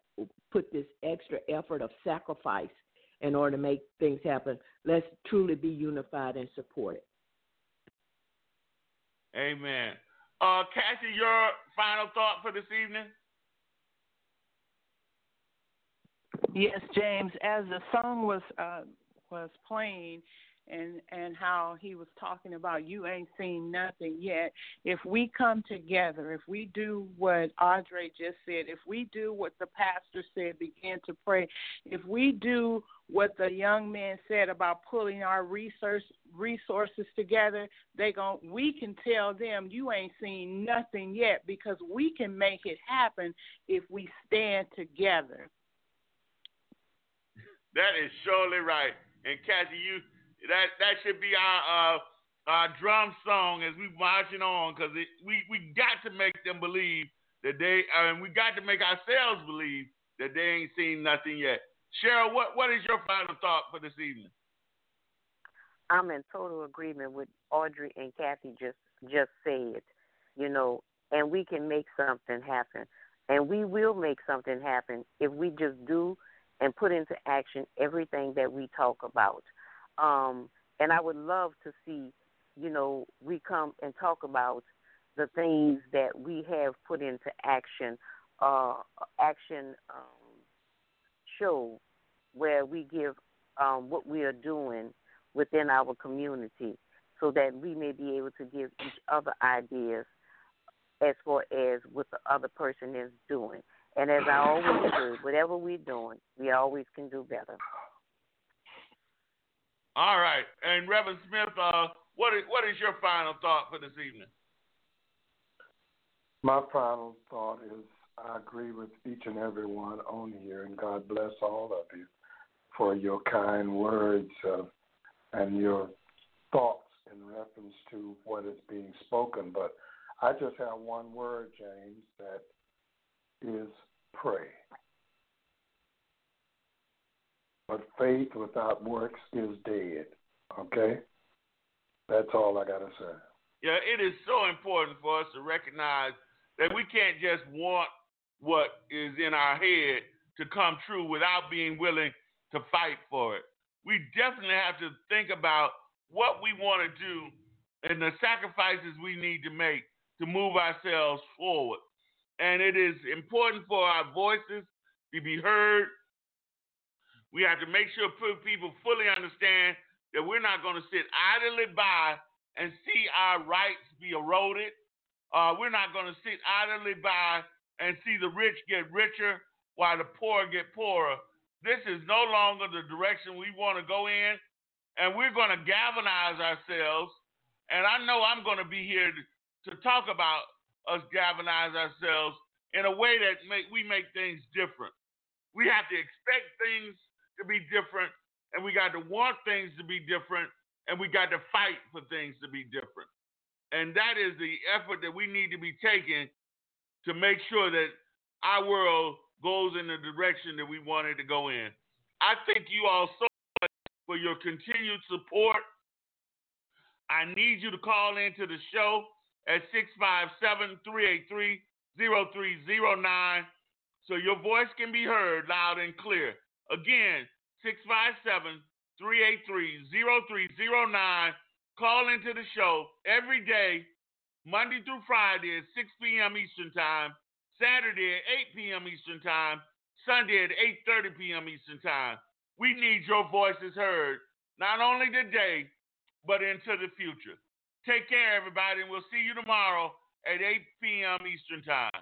put this extra effort of sacrifice in order to make things happen, let's truly be unified and support it. Amen. Uh, Cassie, your final thought for this evening? Yes, James. As the song was uh, was playing, and and how he was talking about you ain't seen nothing yet. If we come together, if we do what Audrey just said, if we do what the pastor said, begin to pray. If we do what the young man said about pulling our research resources together, they gon' we can tell them you ain't seen nothing yet because we can make it happen if we stand together. That is surely right. And Cassie, you that that should be our uh, our drum song as we marching on because we we got to make them believe that they and we got to make ourselves believe that they ain't seen nothing yet. Cheryl, what what is your final thought for this evening? I'm in total agreement with Audrey and Kathy just just said, you know, and we can make something happen. And we will make something happen if we just do and put into action everything that we talk about. Um, and I would love to see, you know, we come and talk about the things that we have put into action, uh, action um, show where we give um, what we are doing within our community so that we may be able to give each other ideas as far as what the other person is doing. And as I always say, whatever we're doing, we always can do better. All right, and Reverend Smith, uh, what is what is your final thought for this evening? My final thought is I agree with each and every one on here, and God bless all of you for your kind words uh, and your thoughts in reference to what is being spoken. But I just have one word, James, that is pray. But faith without works is dead. Okay? That's all I got to say. Yeah, it is so important for us to recognize that we can't just want what is in our head to come true without being willing to fight for it. We definitely have to think about what we want to do and the sacrifices we need to make to move ourselves forward. And it is important for our voices to be heard we have to make sure people fully understand that we're not going to sit idly by and see our rights be eroded. Uh, we're not going to sit idly by and see the rich get richer while the poor get poorer. This is no longer the direction we want to go in, and we're going to galvanize ourselves. And I know I'm going to be here to, to talk about us galvanize ourselves in a way that make, we make things different. We have to expect things to be different, and we got to want things to be different, and we got to fight for things to be different. And that is the effort that we need to be taking to make sure that our world goes in the direction that we want it to go in. I thank you all so much for your continued support. I need you to call into the show at 657 383 0309. so your voice can be heard loud and clear. Again, 657 383 0309. Call into the show every day, Monday through Friday at 6 p.m. Eastern Time, Saturday at 8 p.m. Eastern Time, Sunday at 8:30 p.m. Eastern Time. We need your voices heard, not only today, but into the future. Take care, everybody, and we'll see you tomorrow at 8 p.m. Eastern Time.